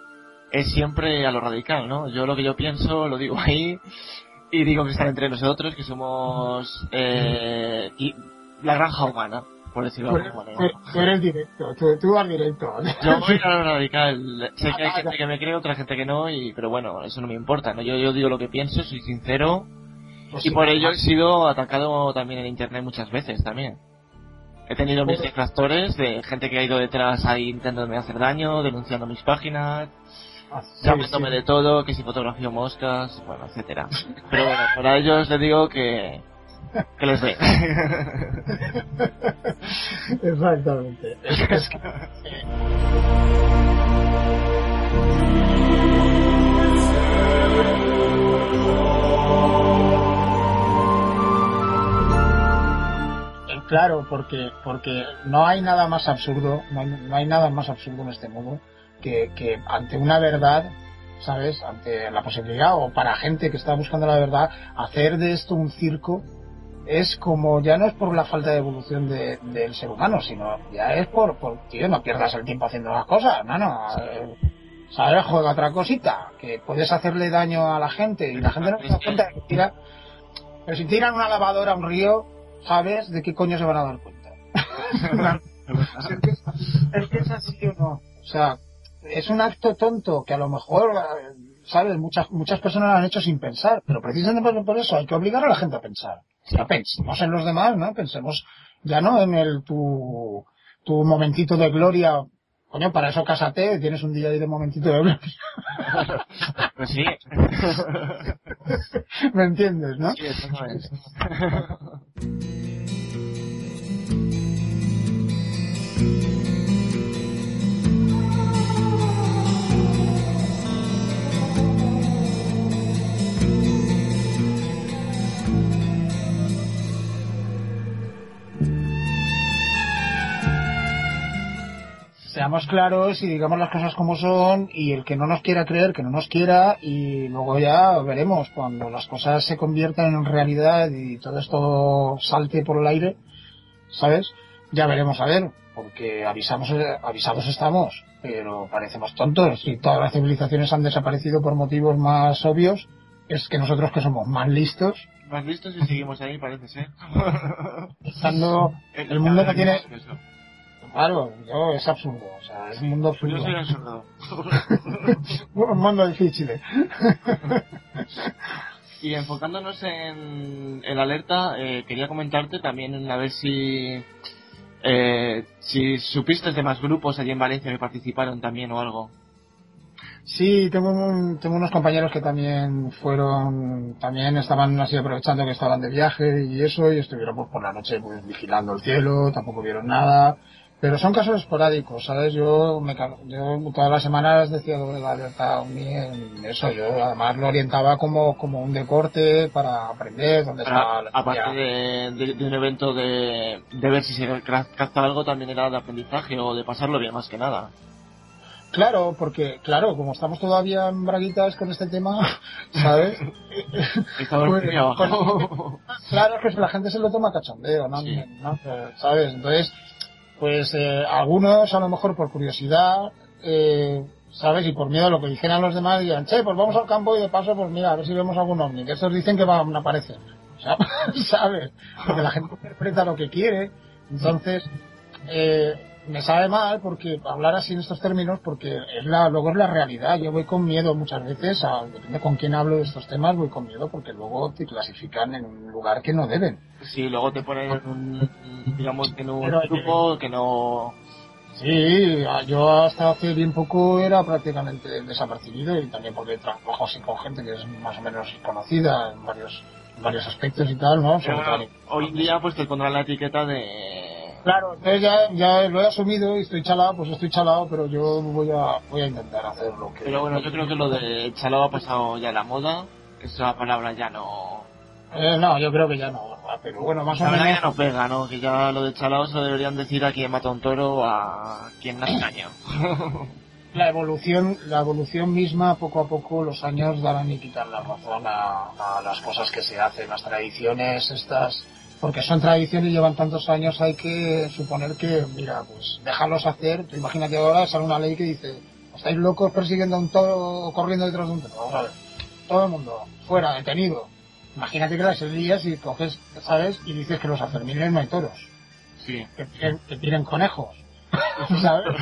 es siempre a lo radical, ¿no? Yo lo que yo pienso, lo digo ahí, y digo que están entre nosotros, que somos eh, y la granja humana, por decirlo de alguna manera. tú eres directo, tú, tú vas directo. Yo voy a lo radical. Sé que hay gente que me cree, otra gente que no, y pero bueno, eso no me importa. ¿no? Yo, yo digo lo que pienso, soy sincero, Y por ello he sido atacado también en internet muchas veces también. He tenido mis detractores de gente que ha ido detrás ahí intentándome hacer daño, denunciando mis páginas, Ah, sí, llamándome sí. de todo, que si fotografío moscas, bueno, etcétera. Pero bueno, para ellos les digo que que les dé. Exactamente. Claro, porque, porque no hay nada más absurdo, no hay, no hay nada más absurdo en este mundo que, que ante una verdad, ¿sabes? Ante la posibilidad, o para gente que está buscando la verdad, hacer de esto un circo es como, ya no es por la falta de evolución de- del ser humano, sino ya es por, por, tío, no pierdas el tiempo haciendo las cosas, mano. Eh, ¿Sabes? Juega otra cosita, que puedes hacerle daño a la gente y la gente no se da cuenta de que tira, pero si tiran una lavadora a un río, ¿sabes? ¿De qué coño se van a dar cuenta? es, que, es que es así o no. O sea, es un acto tonto que a lo mejor, ¿sabes? Muchas, muchas personas lo han hecho sin pensar, pero precisamente por- eso hay que obligar a la gente a pensar. Ya pensemos en los demás, ¿no? Pensemos ya no en el tu, tu momentito de gloria. Coño, para eso cásate, tienes un día ahí de momentito de gloria. pues sí. ¿Me entiendes, no? Sí, exactamente. Seamos claros y digamos las cosas como son y el que no nos quiera creer, que no nos quiera y luego ya veremos cuando las cosas se conviertan en realidad y todo esto salte por el aire, ¿sabes? Ya veremos a ver, porque avisamos, avisados estamos, pero parecemos tontos y todas las civilizaciones han desaparecido por motivos más obvios, es que nosotros que somos más listos, Más listos y seguimos ahí, parece ser. estando el mundo no tiene Claro, yo, es absurdo, o sea, es un mundo absurdo. Yo soy absurdo. un mundo difícil. y enfocándonos en el alerta, eh, quería comentarte también a ver si eh, si supiste de más grupos allí en Valencia que participaron también o algo. Sí, tengo, tengo unos compañeros que también fueron, también estaban así aprovechando que estaban de viaje y eso, y estuvieron pues, por la noche pues, vigilando el cielo, tampoco vieron nada. Pero son casos esporádicos, ¿sabes? Yo, me, yo todas las semanas decía de la en eso. Yo además lo orientaba como, como un deporte para aprender dónde está la Aparte de, de, un evento de, de ver si se capta algo, también era de aprendizaje o de pasarlo bien más que nada. Claro, porque, claro, como estamos todavía en braguitas con este tema, ¿sabes? Estamos pues, pues, claro, que la gente se lo toma cachondeo, ¿no? ¿no? ¿Sabes? Entonces, pues eh, algunos a lo mejor por curiosidad, eh, ¿sabes? Y por miedo a lo que dijeran los demás, digan, che, pues vamos al campo y de paso, pues mira, a ver si vemos algún ovni. Que estos dicen que van a aparecer, ¿sabes? Porque la gente interpreta lo que quiere. Entonces, eh, me sabe mal porque hablar así en estos términos porque es la luego es la realidad yo voy con miedo muchas veces a, depende con quién hablo de estos temas voy con miedo porque luego te clasifican en un lugar que no deben sí luego te ponen en un digamos en un grupo que no Sí, yo hasta hace bien poco era prácticamente desapercibido y también porque trabajo así con gente que es más o menos conocida en varios varios aspectos y tal, ¿no? hoy en día pues te pondrán la etiqueta de Claro, entonces ya, ya lo he asumido y estoy chalado, pues estoy chalado, pero yo voy a, voy a intentar hacer lo que... Pero bueno, yo creo que lo de chalado ha pasado ya la moda, esa palabra ya no... Eh, no, yo creo que ya no, pero bueno, más o menos... ya no pega, ¿no? Que ya lo de chalado se lo deberían decir a quien mata un toro o a quien nace año. la evolución, la evolución misma, poco a poco, los años darán y quitar la razón a, a las cosas que se hacen, las tradiciones estas porque son tradiciones y llevan tantos años, hay que suponer que, mira, pues déjalos hacer. Tú imagínate ahora sale una ley que dice, estáis locos persiguiendo a un toro o corriendo detrás de un toro. Vamos a ver, todo el mundo, fuera, detenido. Imagínate que las días y coges, ¿sabes? Y dices que los Sanfermines no hay toros. Sí. Que tienen, conejos. ¿Sabes?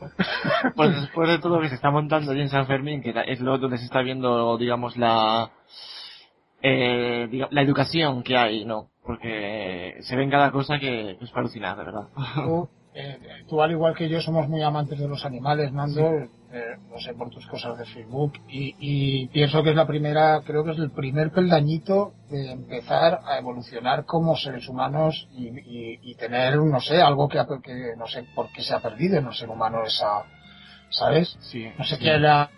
pues después de todo lo que se está montando allí en San Fermín, que es lo donde se está viendo, digamos, la, eh, la educación que hay, ¿no? Porque se ven cada cosa que, es para alucinar, de verdad. Eh, tú, al igual que yo, somos muy amantes de los animales, Nando, eh, no sé, por tus cosas de Facebook, y, pienso que es la primera, creo que es el primer peldañito de empezar a evolucionar como seres humanos y, tener, no sé, algo que, que, no sé por qué se ha perdido en el ser humano esa, ¿sabes? Sí, no sé qué la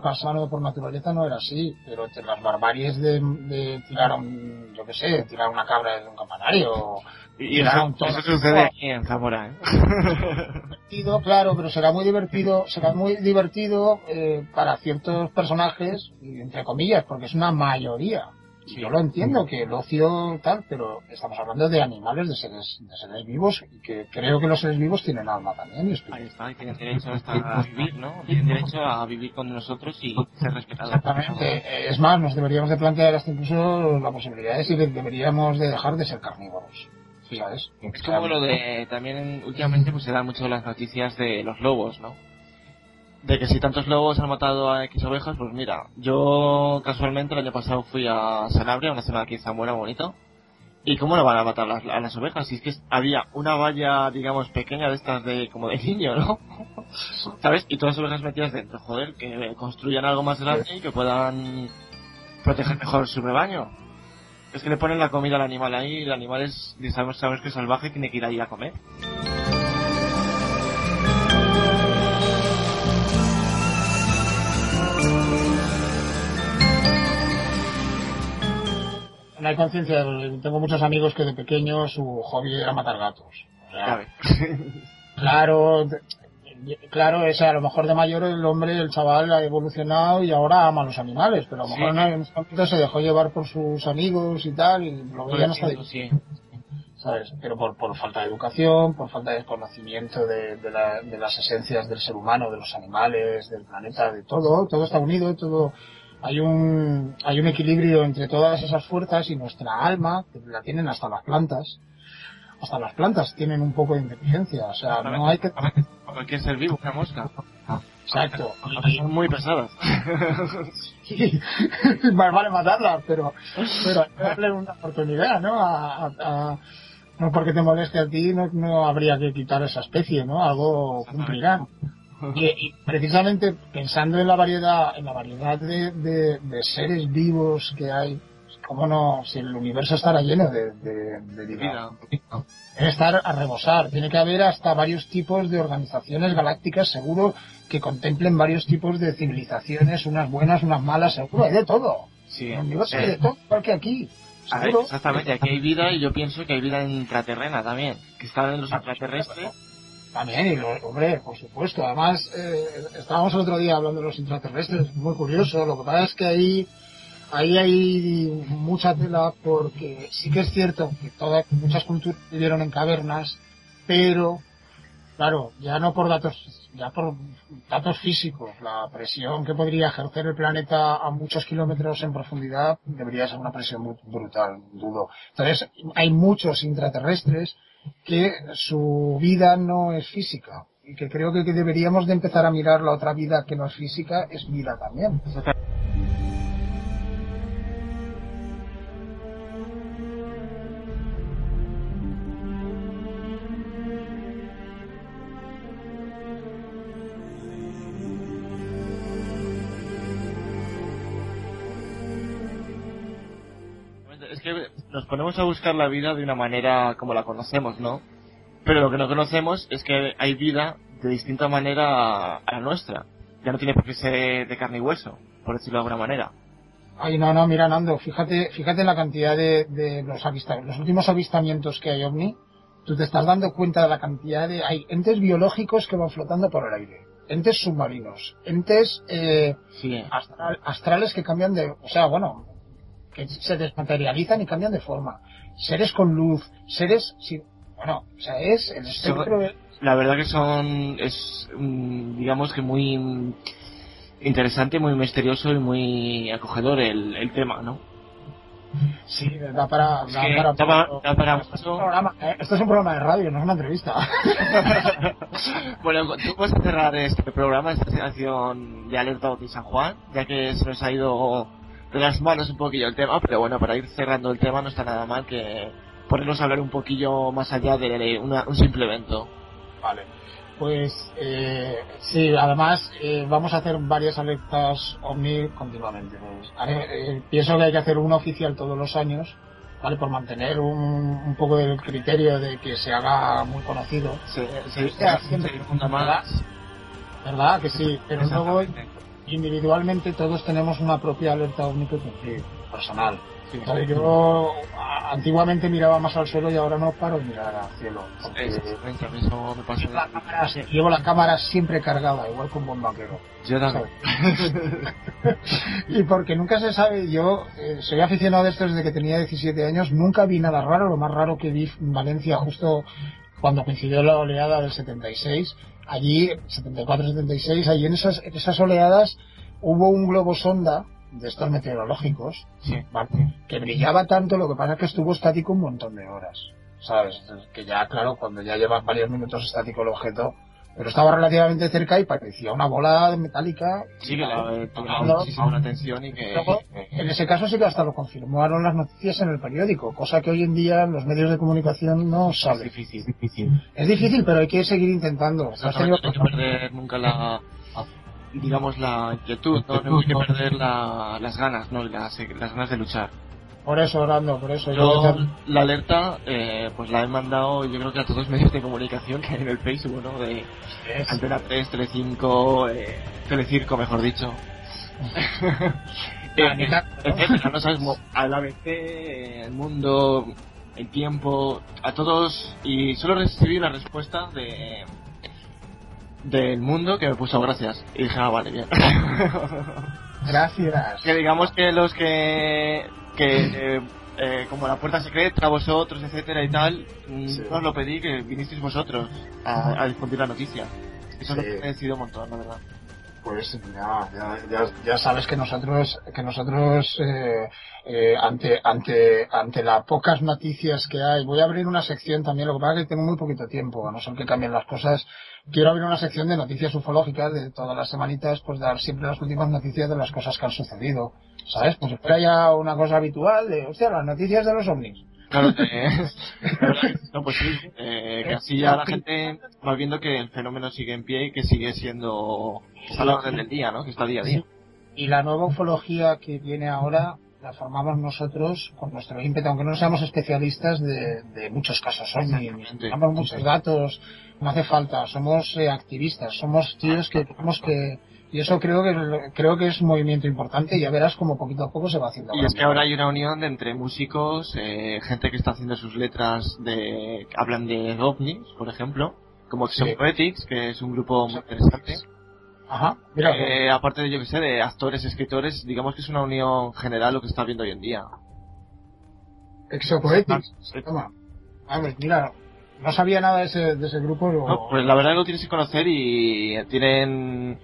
pasado por naturaleza no era así, pero las barbaries de, de tirar un, yo qué sé, tirar una cabra de un campanario. Y, eso, sucede aquí en Zamora, ¿eh? divertido, claro, pero será muy divertido, será muy divertido eh, para ciertos personajes, entre comillas, porque es una mayoría. Yo lo entiendo que el ocio tal, pero estamos hablando de animales, de seres, de seres vivos, y que creo que los seres vivos tienen alma también. Y Ahí está, y tienen derecho a, vivir, ¿no? Tienen derecho a vivir con nosotros y ser respetados. Exactamente. Es más, nos deberíamos de plantear hasta incluso la posibilidad de si deberíamos de dejar de ser carnívoros. ¿Sabes? Es como lo de, también últimamente pues se dan mucho las noticias de los lobos, ¿no? De que si tantos lobos han matado a X ovejas, pues mira, yo casualmente el año pasado fui a Sanabria, una zona aquí en Zamora bonito, ¿y cómo no van a matar las, a las ovejas? Si es que había una valla, digamos, pequeña de estas de como de niño, ¿no? ¿Sabes? Y todas las ovejas metidas dentro, joder, que construyan algo más grande y que puedan proteger mejor su rebaño. Es que le ponen la comida al animal ahí, y el animal es, sabemos, sabemos que es salvaje y tiene que ir ahí a comer. No hay conciencia. Tengo muchos amigos que de pequeños su hobby era matar gatos. claro, claro, ese a lo mejor de mayor el hombre, el chaval ha evolucionado y ahora ama a los animales, pero a lo mejor en ese momento se dejó llevar por sus amigos y tal y lo veían hasta sí. ¿Sabes? Pero por, por falta de educación, por falta de conocimiento de, de, de las esencias del ser humano, de los animales, del planeta, de todo, todo está unido, todo hay un, hay un equilibrio entre todas esas fuerzas y nuestra alma, que la tienen hasta las plantas, hasta las plantas tienen un poco de inteligencia. O sea, no hay que... Cualquier ser vivo, una mosca. Exacto. Son muy pesadas. Sí, más vale matarlas, pero, pero hay que darle una oportunidad, ¿no? A, a- no porque te moleste a ti, no, no habría que quitar esa especie, ¿no? Algo cumplirán. Y, y precisamente pensando en la variedad, en la variedad de, de- de seres vivos que hay, cómo no, si el universo estará lleno de, de, de vida. Debe estar a rebosar. Tiene que haber hasta varios tipos de organizaciones galácticas, seguro, que contemplen varios tipos de civilizaciones, unas buenas, unas malas, seguro. Hay de todo. Sí, el universo hay de todo, igual que aquí. a ver, Seguro. exactamente, aquí hay vida y yo pienso que hay vida intraterrena también, que están en los extraterrestres. También, y hombre, por supuesto. Además, eh, estábamos el otro día hablando de los intraterrestres, muy curioso. Lo que pasa es que ahí, ahí hay mucha tela porque sí que es cierto que todas, muchas culturas vivieron en cavernas, pero, claro, ya no por datos, ya por datos físicos, la presión que podría ejercer el planeta a muchos kilómetros en profundidad debería ser una presión brutal, dudo. Entonces, hay muchos intraterrestres que su vida no es física y que creo que, deberíamos de empezar a mirar la otra vida que no es física es vida también. Ponemos a buscar la vida de una manera como la conocemos, ¿no? Pero lo que no conocemos es que hay vida de distinta manera a la nuestra. Ya no tiene por qué ser de carne y hueso, por decirlo de alguna manera. Ay, no, no, mira, Nando, fíjate, fíjate en la cantidad de, de los avistamientos, los últimos avistamientos que hay ovni, tú te estás dando cuenta de la cantidad de, hay entes biológicos que van flotando por el aire, entes submarinos, entes eh, Sí. astral- astrales que cambian de, o sea, bueno, que se desmaterializan y cambian de forma, seres con luz, seres sin, bueno, o sea, es el espectro La verdad que son, es, mm, digamos que muy interesante, muy misterioso y muy acogedor el, el tema, ¿no? sí, da para, Es da que para, da para- da para esto, es un programa, eh, esto es un programa de radio, no es una entrevista. bueno, tú puedes cerrar este programa, esta sección de Alerta de San Juan, ya que se nos ha ido de las manos un poquillo el tema, pero bueno, para ir cerrando el tema no está nada mal que ponernos a hablar un poquillo más allá de una- un simple evento. Vale. Pues eh, sí, además eh, vamos a hacer varias alertas OVNI continuamente. pues. Haré- eh, pienso que hay que hacer una oficial todos los años, ¿vale? Por mantener un, un poco el criterio de que se haga muy conocido. Se, se, Sí, se difunda más. ¿Verdad? Que sí, pero luego. Individualmente todos tenemos una propia alerta cumplir, personal. Sí. Entonces, yo a- antiguamente miraba más al suelo y ahora no paro de mirar al cielo. eso me pasa. Llevo la cámara- llevo la cámara siempre cargada, igual que un bombaquero. Yo también. y porque nunca se sabe, yo eh, soy aficionado de esto desde que tenía 17 años, nunca vi nada raro, lo más raro que vi en Valencia justo cuando coincidió la oleada del 76, allí, 74-76, allí en esas, en esas oleadas hubo un globo sonda de estos meteorológicos, Sí. ¿vale? que brillaba tanto, lo que pasa es que estuvo estático un montón de horas, ¿sabes? Que ya, claro, cuando ya llevas varios minutos estático el objeto, pero estaba relativamente cerca y parecía una bola metálica. Sí, que tomaba muchísima atención y que. Luego, en ese caso sí que hasta lo confirmaron las noticias en el periódico, cosa que hoy en día los medios de comunicación no Es sabe. difícil, difícil. Es difícil, pero hay que seguir intentando. Tenido- No hay que perder nunca la. digamos la inquietud, ¿no? No hay que perder la, las ganas, ¿no? Las, las ganas de luchar. Por eso, Orlando, por eso. Yo la alerta, eh, pues la he mandado yo creo que a todos los medios de comunicación que hay en el Facebook, ¿no? De Es- Antena 3, Telecinco, eh, Telecirco, mejor dicho. Eh, ni tanto, ¿no? etcétera, no sabes, mo- al ABC, eh, el mundo, el tiempo, a todos, y solo recibí una respuesta de del mundo que me puso gracias. Y dije, ah, vale, bien. Gracias. que digamos que los que, que eh, eh, como la puerta secreta, vosotros, etcétera y tal, mm, Sí. no os lo pedí que vinisteis vosotros a, a difundir la noticia. Eso Sí. lo he decidido un montón, la verdad. pues ya, ya, ya, sabes que nosotros, que nosotros eh, eh, ante, ante, ante las pocas noticias que hay, voy a abrir una sección también, lo que pasa es que tengo muy poquito tiempo, a no ser que cambien las cosas, quiero abrir una sección de noticias ufológicas de todas las semanitas, pues dar siempre las últimas noticias de las cosas que han sucedido, ¿sabes? Pues espera ya una cosa habitual de, hostia, las noticias de los ovnis. Claro, no, pues sí, eh, que así ya la gente va viendo que el fenómeno sigue en pie y que sigue siendo a la orden del día, ¿no? Que está día a día. Y la nueva ufología que viene ahora la formamos nosotros con nuestro ímpetu, aunque no seamos especialistas de, de muchos casos tenemos muchos datos, no hace falta, somos eh, activistas, somos tíos que tenemos que y eso creo que creo que es un movimiento importante y ya verás como poquito a poco se va haciendo. Y es que ahora hay una unión de entre músicos, eh, gente que está haciendo sus letras de hablan de ovnis, por ejemplo, como sí. Poetics, que es un grupo muy interesante. Ajá, mira. Eh, aparte de, yo que sé, de actores, escritores, digamos que es una unión general lo que está viendo hoy en día. Exopoetics, toma. A ver, mira, no sabía nada de ese, de ese grupo. No, pues la verdad que lo tienes que conocer y tienen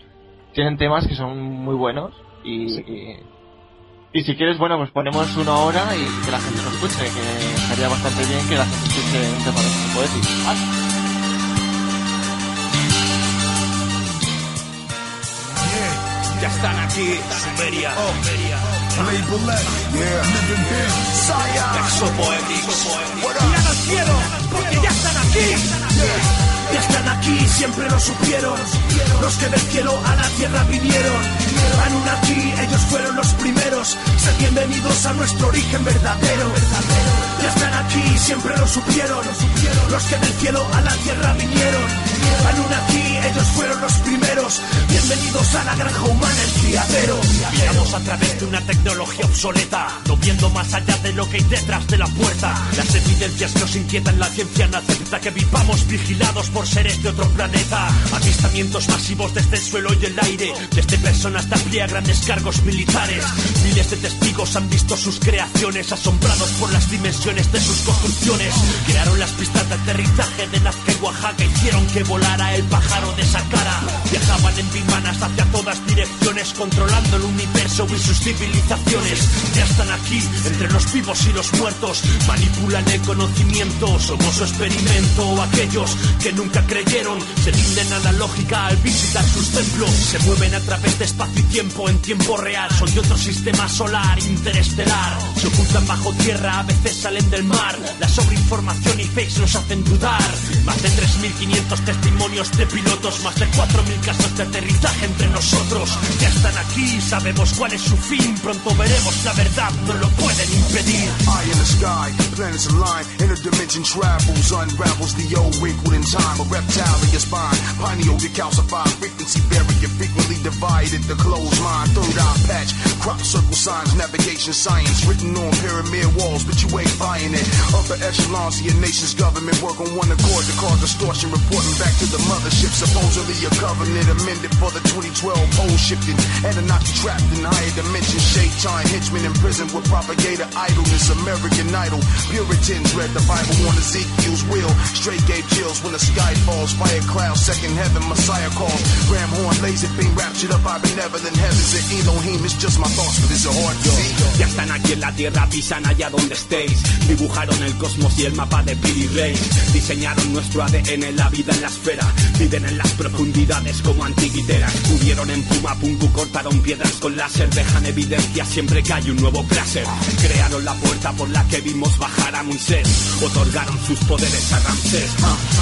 tienen temas que son muy buenos y, y, si quieres, bueno, pues ponemos una hora y que la gente lo escuche, que estaría bastante bien que la gente escuche un tema de este poético. Ya están aquí, Sumeria, Sumeria. Exopoetics. Miran al cielo, porque ya están aquí. Ya están aquí, siempre lo supieron. Los que del cielo a la tierra vinieron. aquí, ellos fueron los primeros. Sean bienvenidos a nuestro origen verdadero. Ya están aquí, siempre lo supieron. Los que del cielo a la tierra vinieron. aquí, ellos fueron los primeros. Bienvenidos a la granja humana, el criadero. Viajamos a través de una tecnología obsoleta, no viendo más allá de lo que hay detrás de la puerta. Las evidencias nos inquietan, la ciencia no acepta que vivamos vigilados por seres de otro planeta. Avistamientos masivos desde el suelo y el aire, desde personas de a pie a grandes cargos militares. Miles de testigos han visto sus creaciones, asombrados por las dimensiones de sus construcciones. Crearon las pistas de aterrizaje de Nazca y Oaxaca, hicieron que volara el pájaro de Saqqara. Viajaban en bimanas hacia todas direcciones, controlando el universo y sus civilizaciones. Ya están aquí, entre los vivos y los muertos, manipulan el conocimiento, somos su experimento. Aquellos que nunca creyeron, se rinden a la lógica al visitar sus templos. Se mueven a través de espacio y tiempo en tiempo real. Son de otro sistema solar interestelar. Se ocultan bajo tierra, a veces salen del mar. La sobreinformación y fakes nos hacen dudar. Más de 3.500 testimonios de pilotos, más de 4.000 casos de aterrizaje entre nosotros. Ya están aquí, sabemos cuál es su fin. Pronto veremos la verdad, no lo pueden impedir. in the sky, planets align, interdimension travels, unravels the old wrinkled in time. A reptile in your spine, pineal decalcified, frequency barrier frequently divided. The closed mind, third eye patch, crop circle signs, navigation science written on pyramid walls, but you ain't buying it. Upper echelons of your nation's government work on one accord to cause distortion, reporting back to the mothership. Supposedly a covenant amended for the 2012 pole shifting. Anunnaki trapped in higher dimensions, shade time, henchmen in prison with propagator idleness. American idol, Puritans read the Bible on Ezekiel's will. Straight gave chills when the sky falls. Fire cloud, second heaven, Messiah calls. Ram horn, laser beam, raptured up by benevolent heavens. And Elohim is just my thoughts, but it's a hard to. Ya están aquí en la tierra, pisan allá donde estéis. Dibujaron el cosmos y el mapa de Billy Ray. Diseñaron nuestro ADN, la vida en la esfera. Viven en las profundidades como antiguiteras. Pudieron en Puma Punku, cortaron piedras con láser. Dejan evidencia siempre que hay un nuevo cráter. Crearon la puerta por la que vimos bajar a Moisés. Otorgaron sus poderes a Ramsés.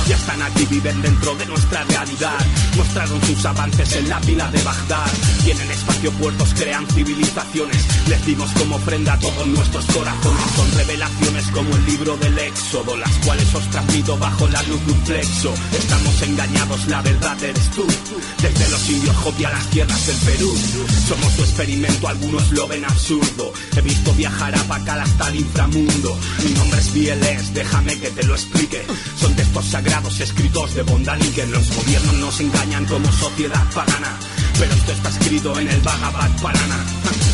Ya están aquí, viven dentro de nuestra realidad. Mostraron sus avances en la pila de Bagdad. Y en el espacio puertos crean civilizaciones. Les dimos como ofrenda todos nuestros corazones. Son revelaciones como el libro del Éxodo, las cuales os transmito bajo la luz de un flexo. Estamos engañados, la verdad eres tú. Desde los indios Hopi a las tierras del Perú. Somos tu experimento, algunos lo ven absurdo. He visto viajar a Pacal hasta el inframundo. Mi nombre es Bieles, déjame que te lo explique. Son textos sagrados escritos de que Los gobiernos nos engañan como sociedad pagana. Pero esto está escrito en el Bhagavad Parana.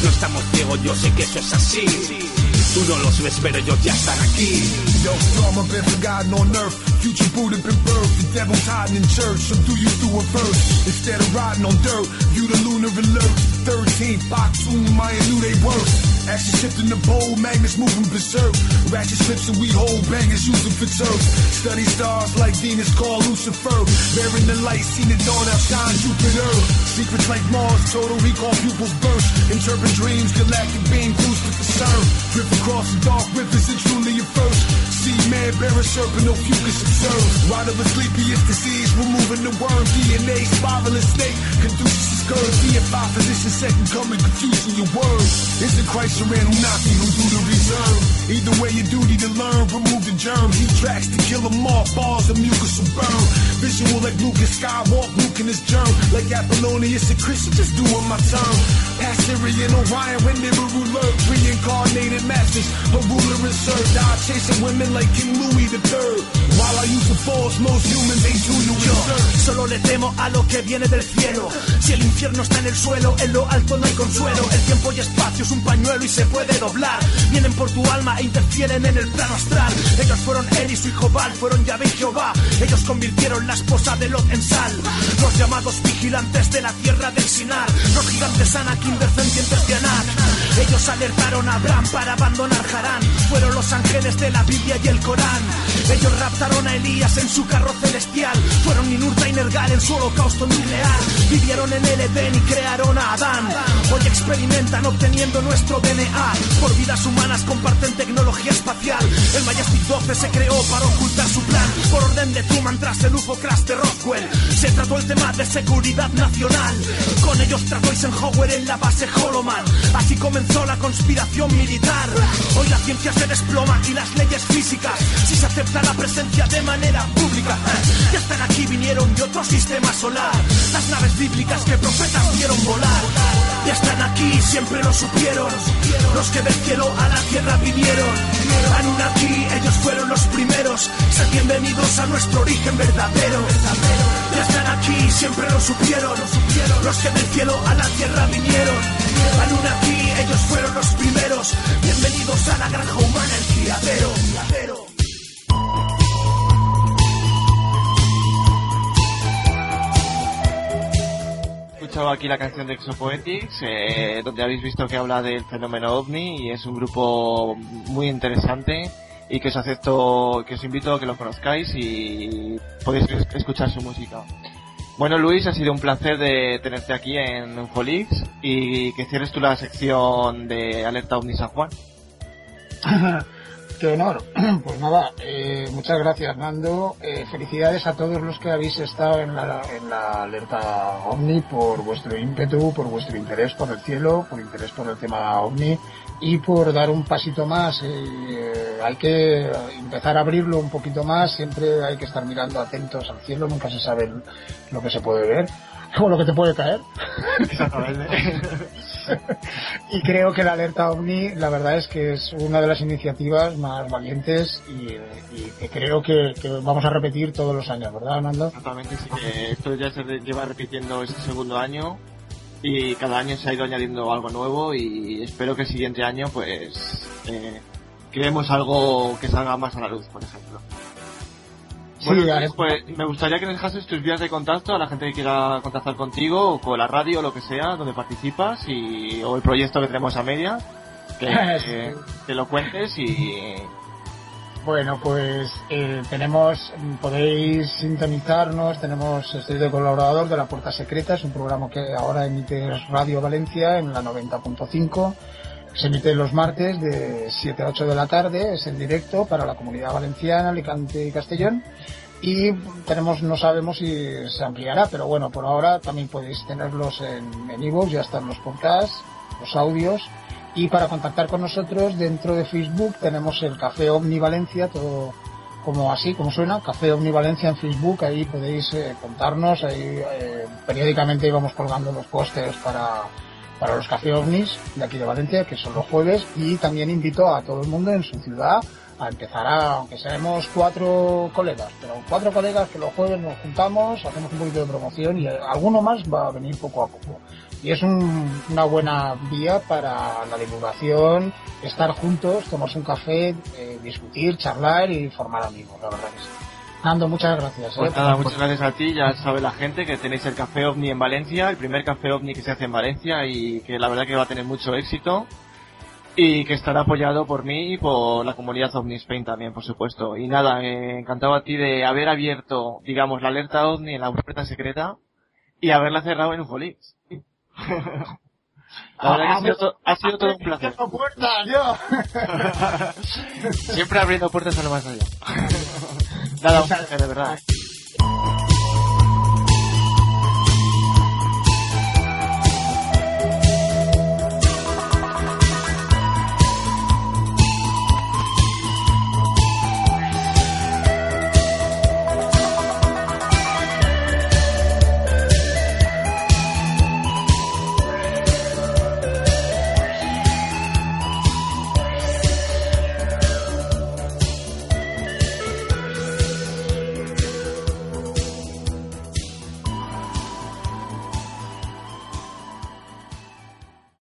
No estamos ciegos, yo sé que eso es así. Tú no los ves, pero ellos ya están aquí. Yo, drama been forgotten on earth. Future Buddha been birthed. The devil's hiding in church. So do you do it first. Instead of riding on dirt, you the lunar alert. 13 box womb, I knew they work. Action shifting the bowl, magnets moving berserk. Ratchet strips and we hold bangers using for turf. Study stars like Venus called Lucifer. Bearing the light, seen it dawn, outshine Jupiter. Secrets like Mars, total recall pupils burst. Interpret dreams, galactic being cruise to concern. Drift across the dark rivers and truly your first. See man, bear a serpent, no fucus observe. Ride of a sleepiest disease, removing the worm. DNA, spiraling snake, conduces the scourge. DFI physician, second coming, confusing your words. It's the Christ who knocking, who do the reserve. Either way, your duty to learn, remove the germs. Heat tracks to kill them off, bars of mucus will burn. Visual like Lucas Skywalk, Luke in his germ. Like Apollonius and Christian, just doing my turn. Past Syrian Orion, when they were ruler, reincarnated masters. A ruler in search, die chasing women like King Louis III. While I use the force, most humans ain't tuned to Yo solo le temo a lo que viene del cielo. Si el infierno está en el suelo, en lo alto no hay consuelo. El tiempo y espacio es un pañuelo y se puede doblar. Vienen por tu alma e interfieren en el plano astral. Ellos fueron y su hijo Baal, fueron Yahvé y Jehová. Ellos convirtieron la esposa de Lot en sal. Los llamados vigilantes de la tierra del Sinar. Los gigantes Anakin descendientes de Anak. Ellos alertaron a Abraham para abandonar Harán. Fueron los ángeles de la Biblia y el Corán. Ellos raptaron a Elías en su carro celestial. Fueron Ninurta y Nergal en su holocausto nuclear. Vivieron en el Edén y crearon a Adán. Hoy experimentan obteniendo nuestro DNA. Por vidas humanas comparten tecnología espacial. El Majestic 12 se creó para ocultar su plan. Por orden de Truman tras el UFO crash de Roswell. Se trató el tema de seguridad nacional. Con ellos trató Eisenhower en la base Holoman. Así comenzó la conspiración militar. Hoy la ciencia se desploma y las leyes físicas. Si se acepta la presencia de manera pública. eh, Ya están aquí, vinieron de otro sistema solar. Las naves bíblicas que profetas vieron volar. Ya están aquí, siempre lo supieron. Los que del cielo a la tierra vinieron. Anunnaki, ellos fueron los primeros. Sean bienvenidos a nuestro origen verdadero. Ya están aquí, siempre lo supieron. Los que del cielo a la tierra vinieron. Anunnaki, ellos fueron los primeros. Bienvenidos a la granja humana, el criadero. Escuchado aquí la canción de Exopoetics, eh, donde habéis visto que habla del fenómeno ovni y es un grupo muy interesante y que os acepto, que os invito a que lo conozcáis y podéis es- escuchar su música. Bueno Luis, ha sido un placer de tenerte aquí en Unfolix y que cierres tú la sección de Alerta OVNI San Juan. Qué honor. Pues nada, eh, muchas gracias Nando. Eh, felicidades a todos los que habéis estado en la, en la alerta OVNI por vuestro ímpetu, por vuestro interés por el cielo, por interés por el tema OVNI y por dar un pasito más. Eh, hay que empezar a abrirlo un poquito más, siempre hay que estar mirando atentos al cielo, nunca se sabe lo que se puede ver o lo que te puede caer. y creo que la alerta OVNI, la verdad es que es una de las iniciativas más valientes y, que creo que, vamos a repetir todos los años, ¿verdad, Nando? Exactamente, sí que esto ya se lleva repitiendo este segundo año y cada año se ha ido añadiendo algo nuevo y espero que el siguiente año pues eh, creemos algo que salga más a la luz, por ejemplo. Sí, Bueno, a- Luis, pues me gustaría que nos dejases tus vías de contacto a la gente que quiera contactar contigo o con la radio o lo que sea donde participas y o el proyecto que tenemos a media que, que, que lo cuentes y Bueno, pues eh, tenemos, podéis sintonizarnos, tenemos, estoy de colaborador de La Puerta Secreta, es un programa que ahora emite Radio Valencia en la 90.5, se emite los martes de 7 a 8 de la tarde, es en directo para la comunidad valenciana, Alicante y Castellón, y tenemos, no sabemos si se ampliará, pero bueno, por ahora también podéis tenerlos en, en ya están los podcasts, los audios, y para contactar con nosotros dentro de Facebook tenemos el Café Omni Valencia, todo como así, como suena, Café Omni Valencia en Facebook, ahí podéis eh, contarnos, ahí eh, periódicamente íbamos colgando los pósters para para los café ovnis de aquí de Valencia, que son los jueves, y también invito a todo el mundo en su ciudad a empezar a, aunque seamos cuatro colegas, pero cuatro colegas que los jueves nos juntamos, hacemos un poquito de promoción y alguno más va a venir poco a poco. Y es un- una buena vía para la divulgación, estar juntos, tomarse un café, eh, discutir, charlar y formar amigos, la verdad que sí. Nando, muchas gracias. Pues eh, nada, muchas gracias a ti, ya sabe la gente que tenéis el Café OVNI en Valencia, el primer Café OVNI que se hace en Valencia y que la verdad que va a tener mucho éxito y que estará apoyado por mí y por la comunidad OVNI Spain también, por supuesto. Y nada, eh, encantado a ti de haber abierto, digamos, la alerta OVNI en la puerta secreta y haberla cerrado en un Folix. La verdad que ha sido, to- ha sido todo un placer. ¡Abro puertas, yo! Siempre abriendo puertas a lo más allá. Dado. De verdad.